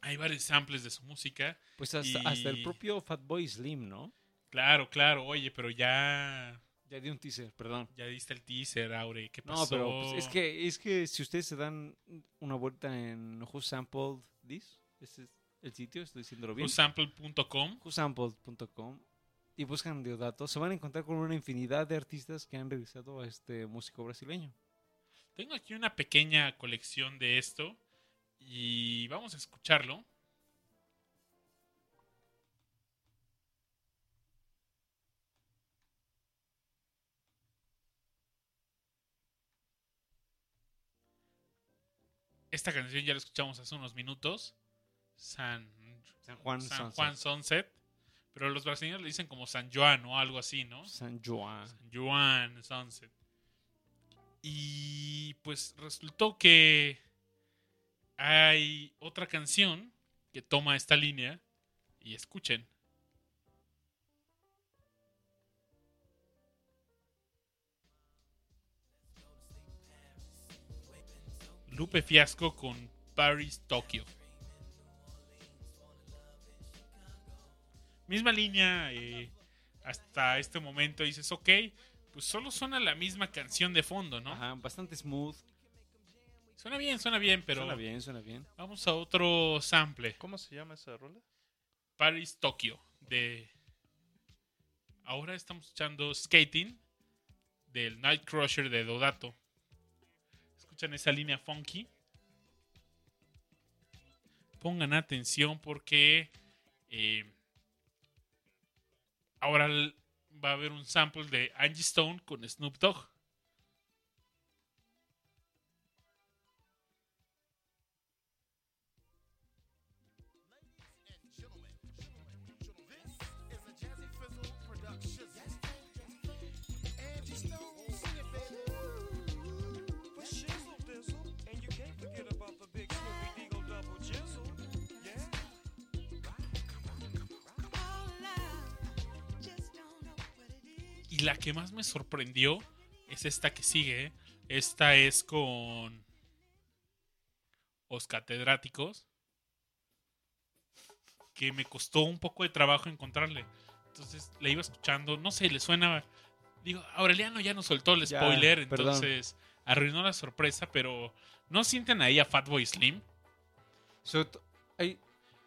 hay varios samples de su música. Pues hasta, y- hasta el propio Fatboy Slim, ¿no? Claro, claro, oye, pero ya, Ya di un teaser, perdón. ya diste el teaser, Aure, ¿qué pasó? No, pero pues, es que es que si ustedes se dan una vuelta en Who Sampled This, ese es el sitio, estoy diciéndolo bien. Sample.com whosampled.com y buscan Deodato, se van a encontrar con una infinidad de artistas que han revisado a este músico brasileño. Tengo aquí una pequeña colección de esto y vamos a escucharlo. Esta canción ya la escuchamos hace unos minutos. San, San Juan San Sunset. Juan Sunset. Pero los brasileños le dicen como San Juan o algo así, ¿no? San Juan. San Juan Sunset. Y pues resultó que hay otra canción que toma esta línea y escuchen. Lupe Fiasco con Paris, Tokio. Misma línea, eh, hasta este momento dices, ok, pues solo suena la misma canción de fondo, ¿no? Ajá, bastante smooth. Suena bien, suena bien, pero Suena bien, suena bien. vamos a otro sample. ¿Cómo se llama esa rola? Paris, Tokio. De... Ahora estamos escuchando Skating del Nightcrusher de Dodato. Escuchan esa línea funky. Pongan atención porque eh, ahora va a haber un sample de Angie Stone con Snoop Dogg. Y la que más me sorprendió es esta que sigue. ¿eh? Esta es con Os Catedráticos. Que me costó un poco de trabajo encontrarle. Entonces la iba escuchando. No sé, le suena. Digo, Aureliano ya nos soltó el Ya, spoiler. perdón. entonces arruinó la sorpresa. Pero ¿no sienten ahí a Fatboy Slim? To- hay,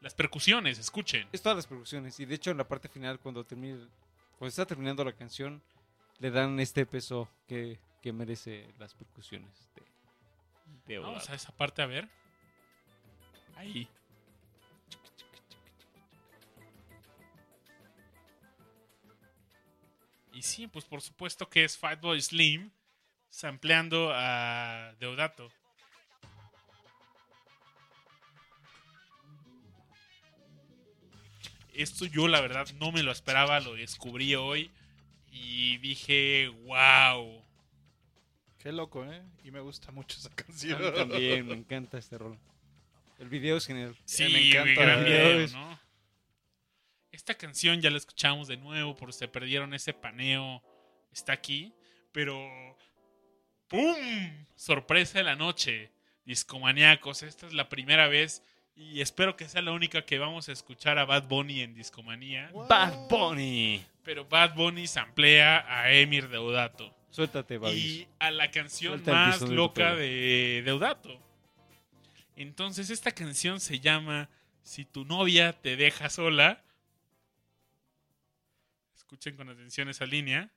Las percusiones, escuchen. es todas las producciones y de hecho en la parte final cuando termine, cuando está terminando la canción le dan este peso que, que merece las percusiones de, de Vamos a esa parte a ver. Ahí. Y sí, pues por supuesto que es Fatboy Slim sampleando a Deodato. Esto yo la verdad no me lo esperaba, lo descubrí hoy y dije, wow. Qué loco, ¿eh? Y me gusta mucho esa A canción. mí también me encanta este rol. El video es genial. Sí, me encanta, eh. video, es- ¿no? Esta canción ya la escuchamos de nuevo por se perdieron ese paneo. Está aquí, pero ¡pum! Sorpresa de la noche. Discomaníacos, esta es la primera vez y espero que sea la única que vamos a escuchar a Bad Bunny en Discomanía. Bad Bunny. Pero Bad Bunny samplea a Emir Deodato. Suéltate, Babis. Y a la canción Suelta más loca de Deodato. Entonces esta canción se llama Si tu novia te deja sola. Escuchen con atención esa línea.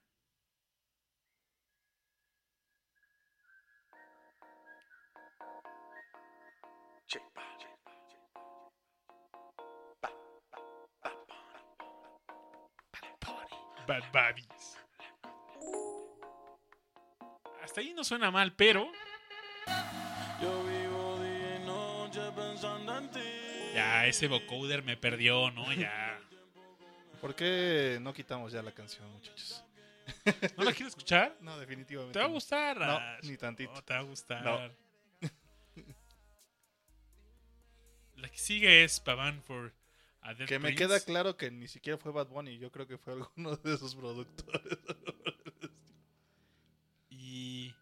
Bad Bunnies. Hasta ahí no suena mal, pero Yo vivo día y noche pensando en ti. ya ese vocoder me perdió, ¿no? Ya. ¿Por qué no quitamos ya la canción, muchachos? ¿No la quieres escuchar? No, definitivamente. Te va a no. gustar. No, Rash. ni tantito. No, te va a gustar. No. La que sigue es Pavan for a Que me queda claro que ni siquiera fue Bad Bunny. Yo creo que fue alguno de esos productores. Y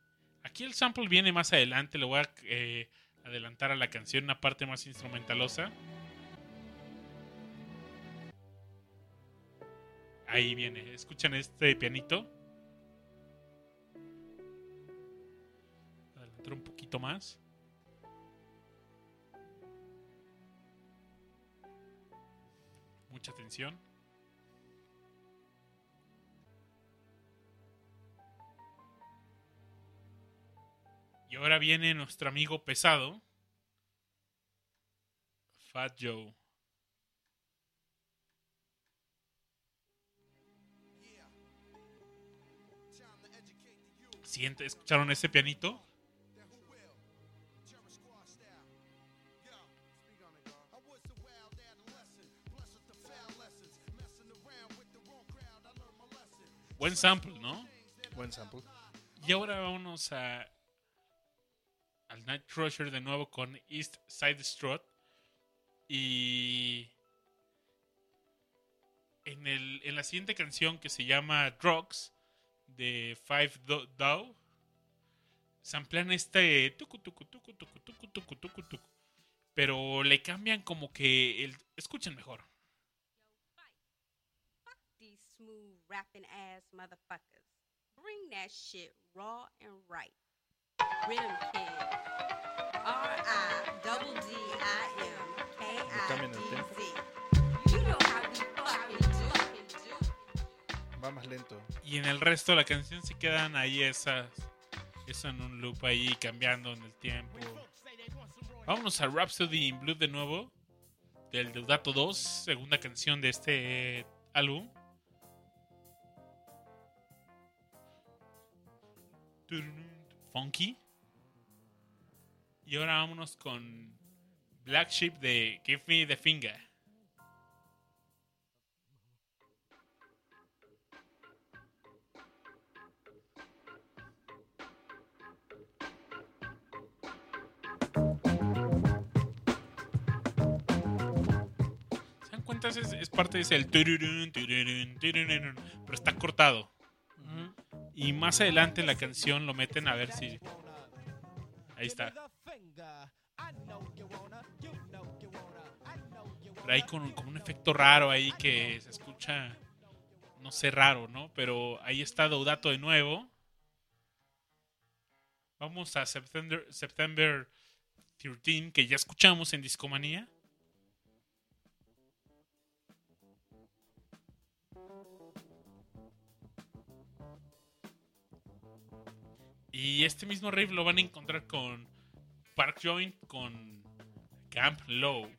aquí el sample viene más adelante. Le voy a eh, adelantar a la canción una parte más instrumentalosa. Ahí viene. Escuchan este pianito. Adelantar un poquito más. Mucha atención. Y ahora viene nuestro amigo pesado, Fat Joe. Siente, ¿Escucharon ese pianito? Buen sample, ¿no? Buen sample. Y ahora vámonos a al Night Crusher de nuevo con East Side Strut. Y en, el, en la siguiente canción que se llama Drugs de Five Do- Dow, samplean este tucu, tucu, tucu, tucu, tucu, tucu, tucu, tucu. pero le cambian como que el escuchen mejor. Rapping ass motherfuckers. Bring that shit raw and right. Rhythm Kid. R I double D I M K I D. Z. You know how we fucking do. Va más lento. Y en el resto de la canción se quedan ahí esas. Eso en un loop ahí cambiando en el tiempo. Vámonos a Rhapsody in Blue de nuevo. Del Deudato 2, segunda canción de este álbum. Funky. Y ahora vámonos con Black Sheep de Give Me the Finger. ¿Se dan cuenta? Es, parte de ese el pero está cortado. Y más adelante en la canción lo meten a ver si. Ahí está. Pero hay con, con un efecto raro ahí que se escucha. No sé, raro, ¿no? Pero ahí está Daudato de nuevo. Vamos a September, September 13, que ya escuchamos en Discomanía. Y este mismo riff lo van a encontrar con Park Joint con Camp Low.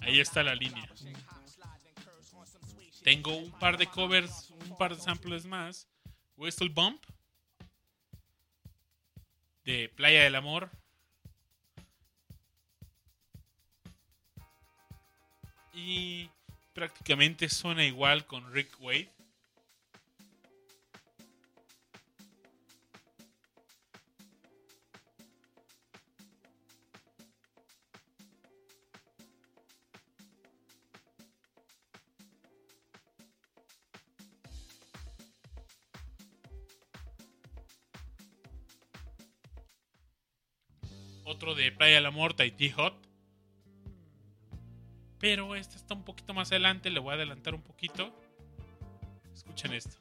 Ahí está la línea. Tengo un par de covers, un par de samples más. Whistle Bump de Playa del Amor. y prácticamente suena igual con Rick Wade. Playa del Amor, Tahiti Hot. Pero este está un poquito más adelante, le voy a adelantar un poquito. Escuchen esto.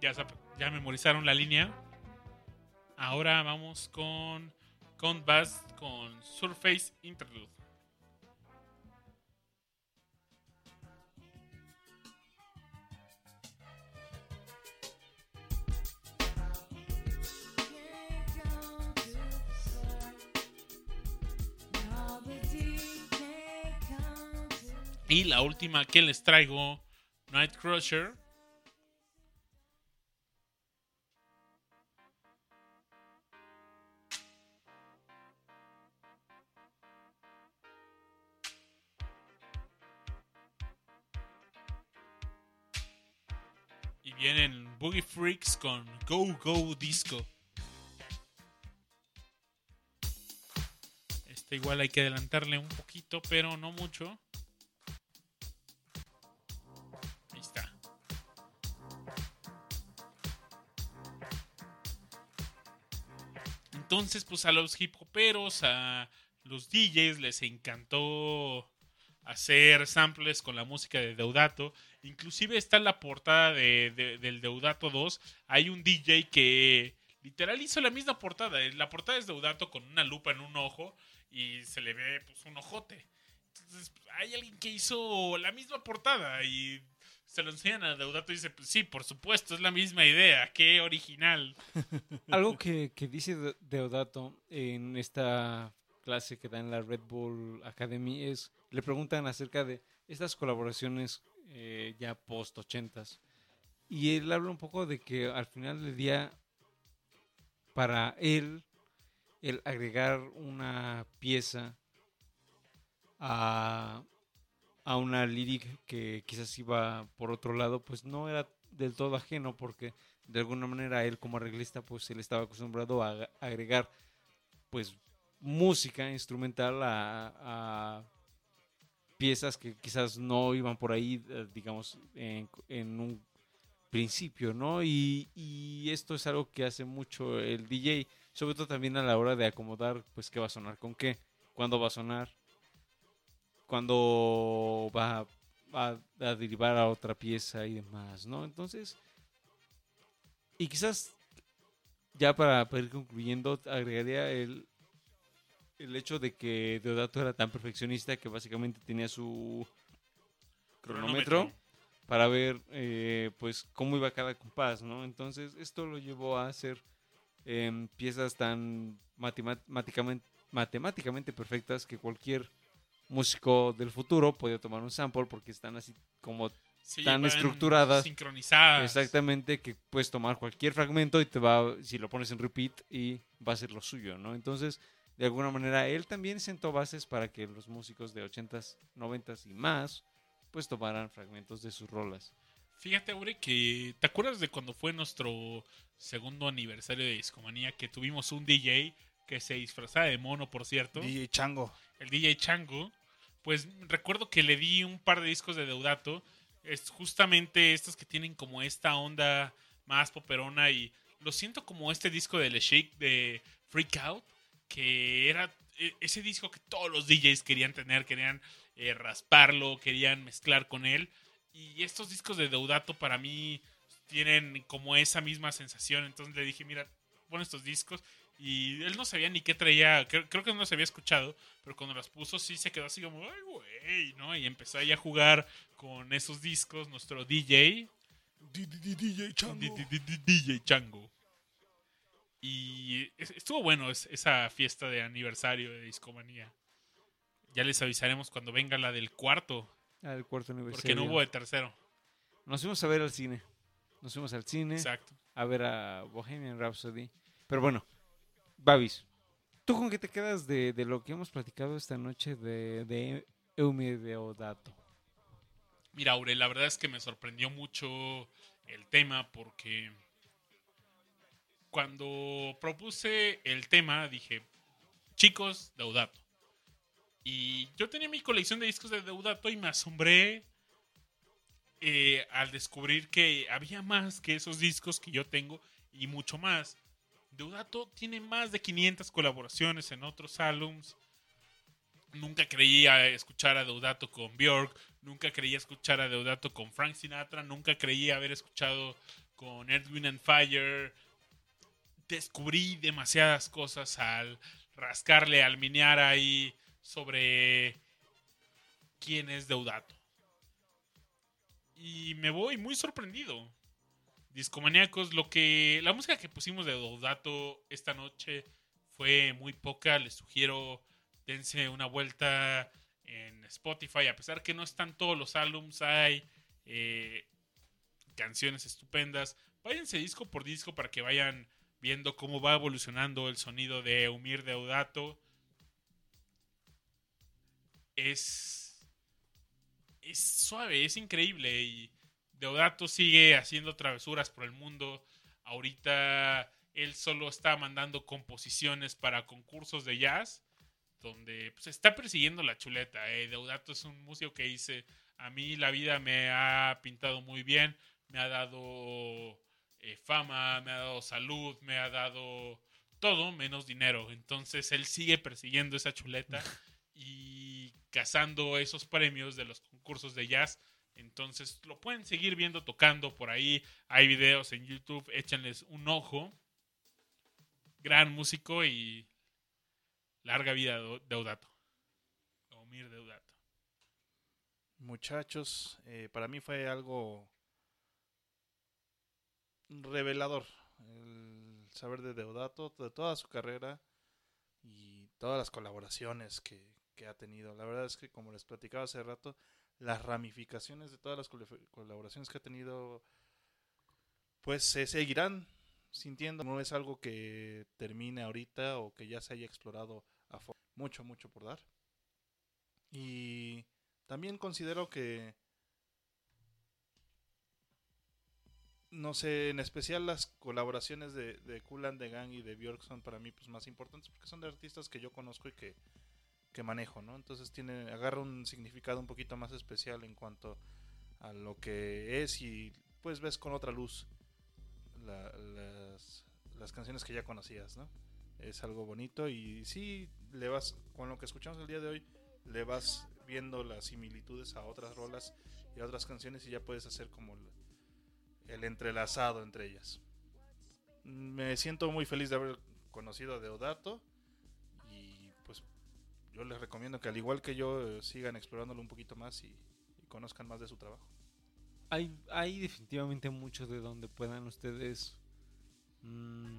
Ya, ya memorizaron la línea. Ahora vamos con Count Bass con Surface Interlude. Y la última que les traigo, Night Crusher. Y vienen Boogie Freaks con Go Go Disco. Este igual hay que adelantarle un poquito, pero no mucho. Entonces, pues a los hip hoperos, a los DJs les encantó hacer samples con la música de Deudato. Inclusive está en la portada de, de- del Deudato 2. Hay un DJ que literal hizo la misma portada. La portada es Deudato con una lupa en un ojo y se le ve pues un ojote. Entonces, hay alguien que hizo la misma portada y se lo enseñan a Deudato y dice, pues sí, por supuesto, es la misma idea, qué original. Algo que, que dice De- Deodato en esta clase que da en la Red Bull Academy es, le preguntan acerca de estas colaboraciones eh, ya post ochentas y él habla un poco de que al final del día para él el agregar una pieza a, a una lyric que quizás iba por otro lado pues no era del todo ajeno porque de alguna manera él como arreglista pues él estaba acostumbrado a ag- agregar pues música instrumental a, piezas que quizás no iban por ahí eh, digamos en, en un principio no y, y esto es algo que hace mucho el DJ sobre todo también a la hora de acomodar pues qué va a sonar con qué cuándo va a sonar cuándo va, va a derivar a otra pieza y demás no entonces y quizás ya para, para ir concluyendo, agregaría el, el hecho de que Deodato era tan perfeccionista que básicamente tenía su cronómetro para ver eh, pues cómo iba cada compás, ¿no? Entonces esto lo llevó a hacer em, piezas tan matemáticamente, matemáticamente perfectas que cualquier músico del futuro podía tomar un sample porque están así como Sí, tan estructuradas. Sincronizadas. Exactamente, que puedes tomar cualquier fragmento y te va, si lo pones en repeat, y va a ser lo suyo, ¿no? Entonces, de alguna manera, él también sentó bases para que los músicos de 80s, 90s y más, pues tomaran fragmentos de sus rolas. Fíjate, Aure, que ¿te acuerdas de cuando fue nuestro segundo aniversario de Discomanía que tuvimos un DJ que se disfrazaba de mono, por cierto? DJ Chango. el DJ Chango, pues recuerdo que le di un par de discos de Deudato, es justamente estos que tienen como esta onda más poperona y lo siento como este disco de Le Chic de Freak Out, que era e- ese disco que todos los DJs querían tener, querían eh, rasparlo, querían mezclar con él. Y estos discos de Deudato para mí tienen como esa misma sensación, entonces le dije, mira, pon estos discos y él no sabía ni qué traía, creo, creo que no los había escuchado, pero cuando las puso sí se quedó así como, ay, güey, ¿no? Y empezó ahí a jugar con esos discos, nuestro DJ. DJ Chango. DJ Chango. Y es- estuvo bueno es- esa fiesta de aniversario de Discomanía. Ya les avisaremos cuando venga la del cuarto, Al cuarto aniversario. porque no hubo de tercero. Nos fuimos a ver al cine. Nos fuimos al cine Exacto. a ver a Bohemian Rhapsody. Pero bueno, Babis, ¿Tú con qué te quedas de, de lo que hemos platicado esta noche de, de Eumi Deodato? Mira, Aurel, la verdad es que me sorprendió mucho el tema porque cuando propuse el tema dije, chicos, Deudato. Y yo tenía mi colección de discos de Deudato y me asombré eh, al descubrir que había más que esos discos que yo tengo y mucho más. Deudato tiene más de 500 colaboraciones en otros álbums. Nunca creía escuchar a Deudato con Björk, nunca creía escuchar a Deudato con Frank Sinatra, nunca creía haber escuchado con Wind and Fire. Descubrí demasiadas cosas al rascarle, al minear ahí sobre quién es Deudato. Y me voy muy sorprendido. Discomaníacos, lo que la música que pusimos de Deudato esta noche fue muy poca, les sugiero dense una vuelta en Spotify, a pesar que no están todos los álbums, hay eh, canciones estupendas. Váyanse disco por disco para que vayan viendo cómo va evolucionando el sonido de Eumir Deodato. Es, es suave, es increíble y Deodato sigue haciendo travesuras por el mundo. Ahorita él solo está mandando composiciones para concursos de jazz donde pues, está persiguiendo la chuleta. Eh. Deodato es un músico que dice, a mí la vida me ha pintado muy bien, me ha dado eh, fama, me ha dado salud, me ha dado todo menos dinero. Entonces él sigue persiguiendo esa chuleta y cazando esos premios de los concursos de jazz. Entonces lo pueden seguir viendo tocando por ahí. Hay videos en YouTube, échenles un ojo. Gran músico y larga vida Deodato. Omir Deodato. Muchachos, eh, para mí fue algo revelador el saber de Deodato, de toda su carrera y todas las colaboraciones que, que ha tenido. La verdad es que, como les platicaba hace rato, las ramificaciones de todas las colaboraciones que ha tenido, pues se seguirán sintiendo. No es algo que termine ahorita o que ya se haya explorado a fondo. Mucho, mucho por dar. Y también considero que no sé, en especial las colaboraciones de, de Kool and the Gang y de Björk son para mí pues más importantes porque son de artistas que yo conozco y que, que manejo, ¿no? Entonces tiene, agarra un significado un poquito más especial en cuanto a lo que es y pues ves con otra luz la- las, las canciones que ya conocías, ¿no? Es algo bonito y sí, le vas, con lo que escuchamos el día de hoy, le vas viendo las similitudes a otras rolas y a otras canciones y ya puedes hacer como el, el entrelazado entre ellas. Me siento muy feliz de haber conocido a Deodato yo les recomiendo que al igual que yo eh, sigan explorándolo un poquito más y, y conozcan más de su trabajo. Hay, hay definitivamente mucho de donde puedan ustedes mm,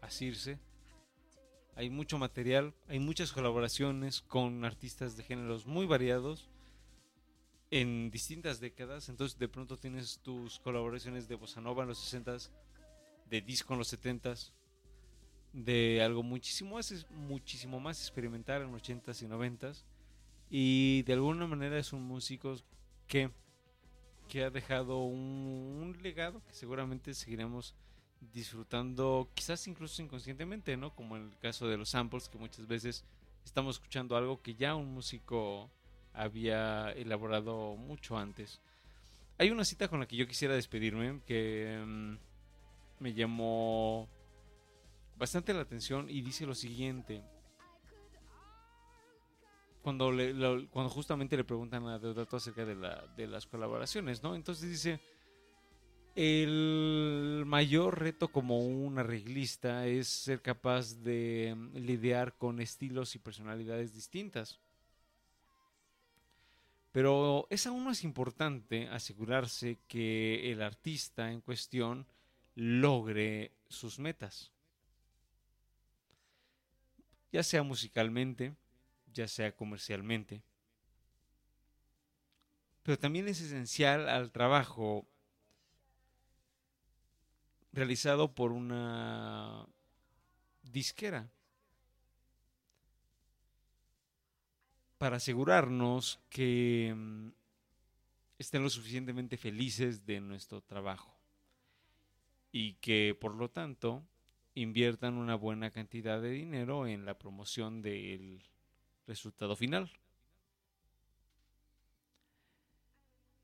asirse. Hay mucho material, hay muchas colaboraciones con artistas de géneros muy variados en distintas décadas. Entonces, de pronto tienes tus colaboraciones de bossa nova en los 60s, de disco en los 70s, de algo muchísimo más, muchísimo experimental en los 80s y 90s. Y de alguna manera es un músico que que ha dejado un, un legado que seguramente seguiremos disfrutando, quizás incluso inconscientemente, ¿no? Como en el caso de los samples, que muchas veces estamos escuchando algo que ya un músico había elaborado mucho antes. Hay una cita con la que yo quisiera despedirme que mm, me llamó bastante la atención y dice lo siguiente. Cuando, cuando justamente le preguntan a Deodato acerca de, la, de las colaboraciones, ¿no? Entonces dice, el mayor reto como un arreglista es ser capaz de mm, lidiar con estilos y personalidades distintas. Pero es aún más importante asegurarse que el artista en cuestión logre sus metas ya sea musicalmente, ya sea comercialmente. Pero también es esencial al trabajo realizado por una disquera para asegurarnos que mm, estén lo suficientemente felices de nuestro trabajo y que por lo tanto inviertan una buena cantidad de dinero en la promoción del resultado final.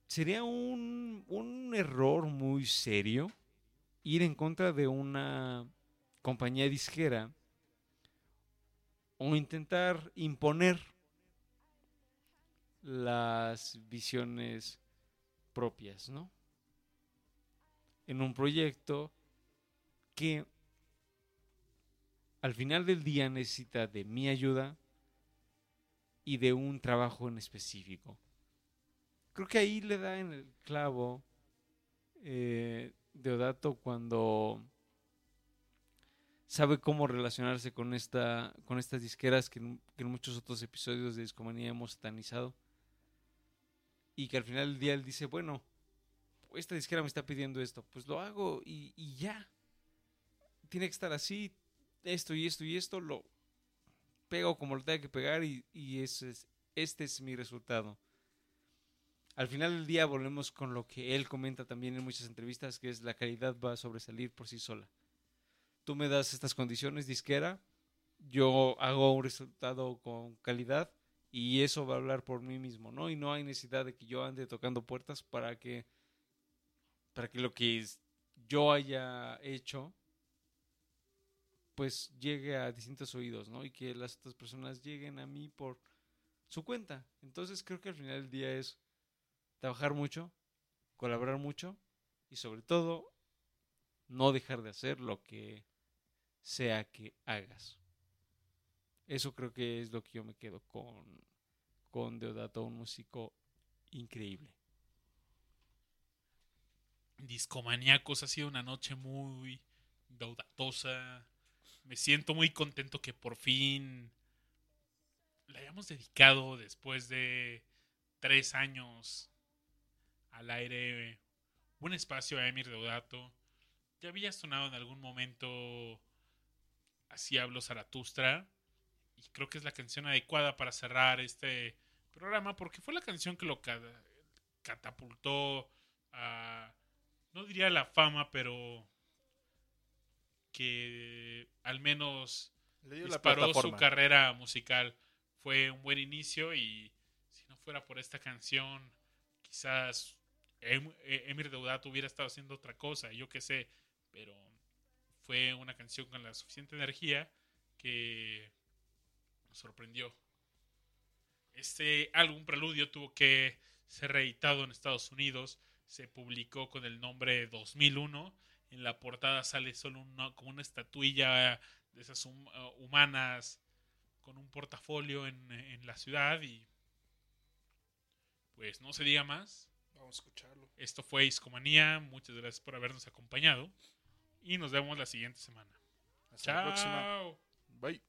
Sería un, un error muy serio ir en contra de una compañía disquera o intentar imponer las visiones propias, ¿no? En un proyecto que al final del día necesita de mi ayuda y de un trabajo en específico. Creo que ahí le da en el clavo eh, Deodato cuando sabe cómo relacionarse con esta con estas disqueras que en, muchos otros episodios de Discomanía hemos satanizado y que al final del día él dice bueno esta disquera me está pidiendo esto pues lo hago y ya tiene que estar así esto y esto y esto lo pego como lo tenga que pegar y, y es, este es mi resultado al final del día volvemos con lo que él comenta también en muchas entrevistas que es la calidad va a sobresalir por sí sola tú me das estas condiciones disquera, yo hago un resultado con calidad y eso va a hablar por mí mismo, ¿no? Y no hay necesidad de que yo ande tocando puertas para que para que lo que yo haya hecho pues llegue a distintos oídos, ¿no? Y que las otras personas lleguen a mí por su cuenta. Entonces creo que al final del día es trabajar mucho, colaborar mucho y sobre todo no dejar de hacer lo que sea que hagas. Eso creo que es lo que yo me quedo con, con Deodato, un músico increíble. Discomaníacos, ha sido una noche muy daudatosa. Me siento muy contento que por fin le hayamos dedicado después de tres años al aire un espacio a Emir Deodato. Ya había sonado en algún momento Así hablo Zaratustra. Y creo que es la canción adecuada para cerrar este programa porque fue la canción que lo ca- catapultó a, no diría la fama, pero que al menos Le dio la disparó su carrera musical. Fue un buen inicio y si no fuera por esta canción, quizás Em- eh, Emir Deodato hubiera estado haciendo otra cosa, yo qué sé, pero fue una canción con la suficiente energía que nos sorprendió. Este álbum Preludio tuvo que ser reeditado en Estados Unidos, se publicó con el nombre 2001, en la portada sale solo una, como una estatuilla de esas hum- uh, humanas con un portafolio en, en la ciudad y pues no se diga más. Vamos a escucharlo. Esto fue Iscomanía, muchas gracias por habernos acompañado y nos vemos la siguiente semana. Hasta la próxima. Chao. Bye.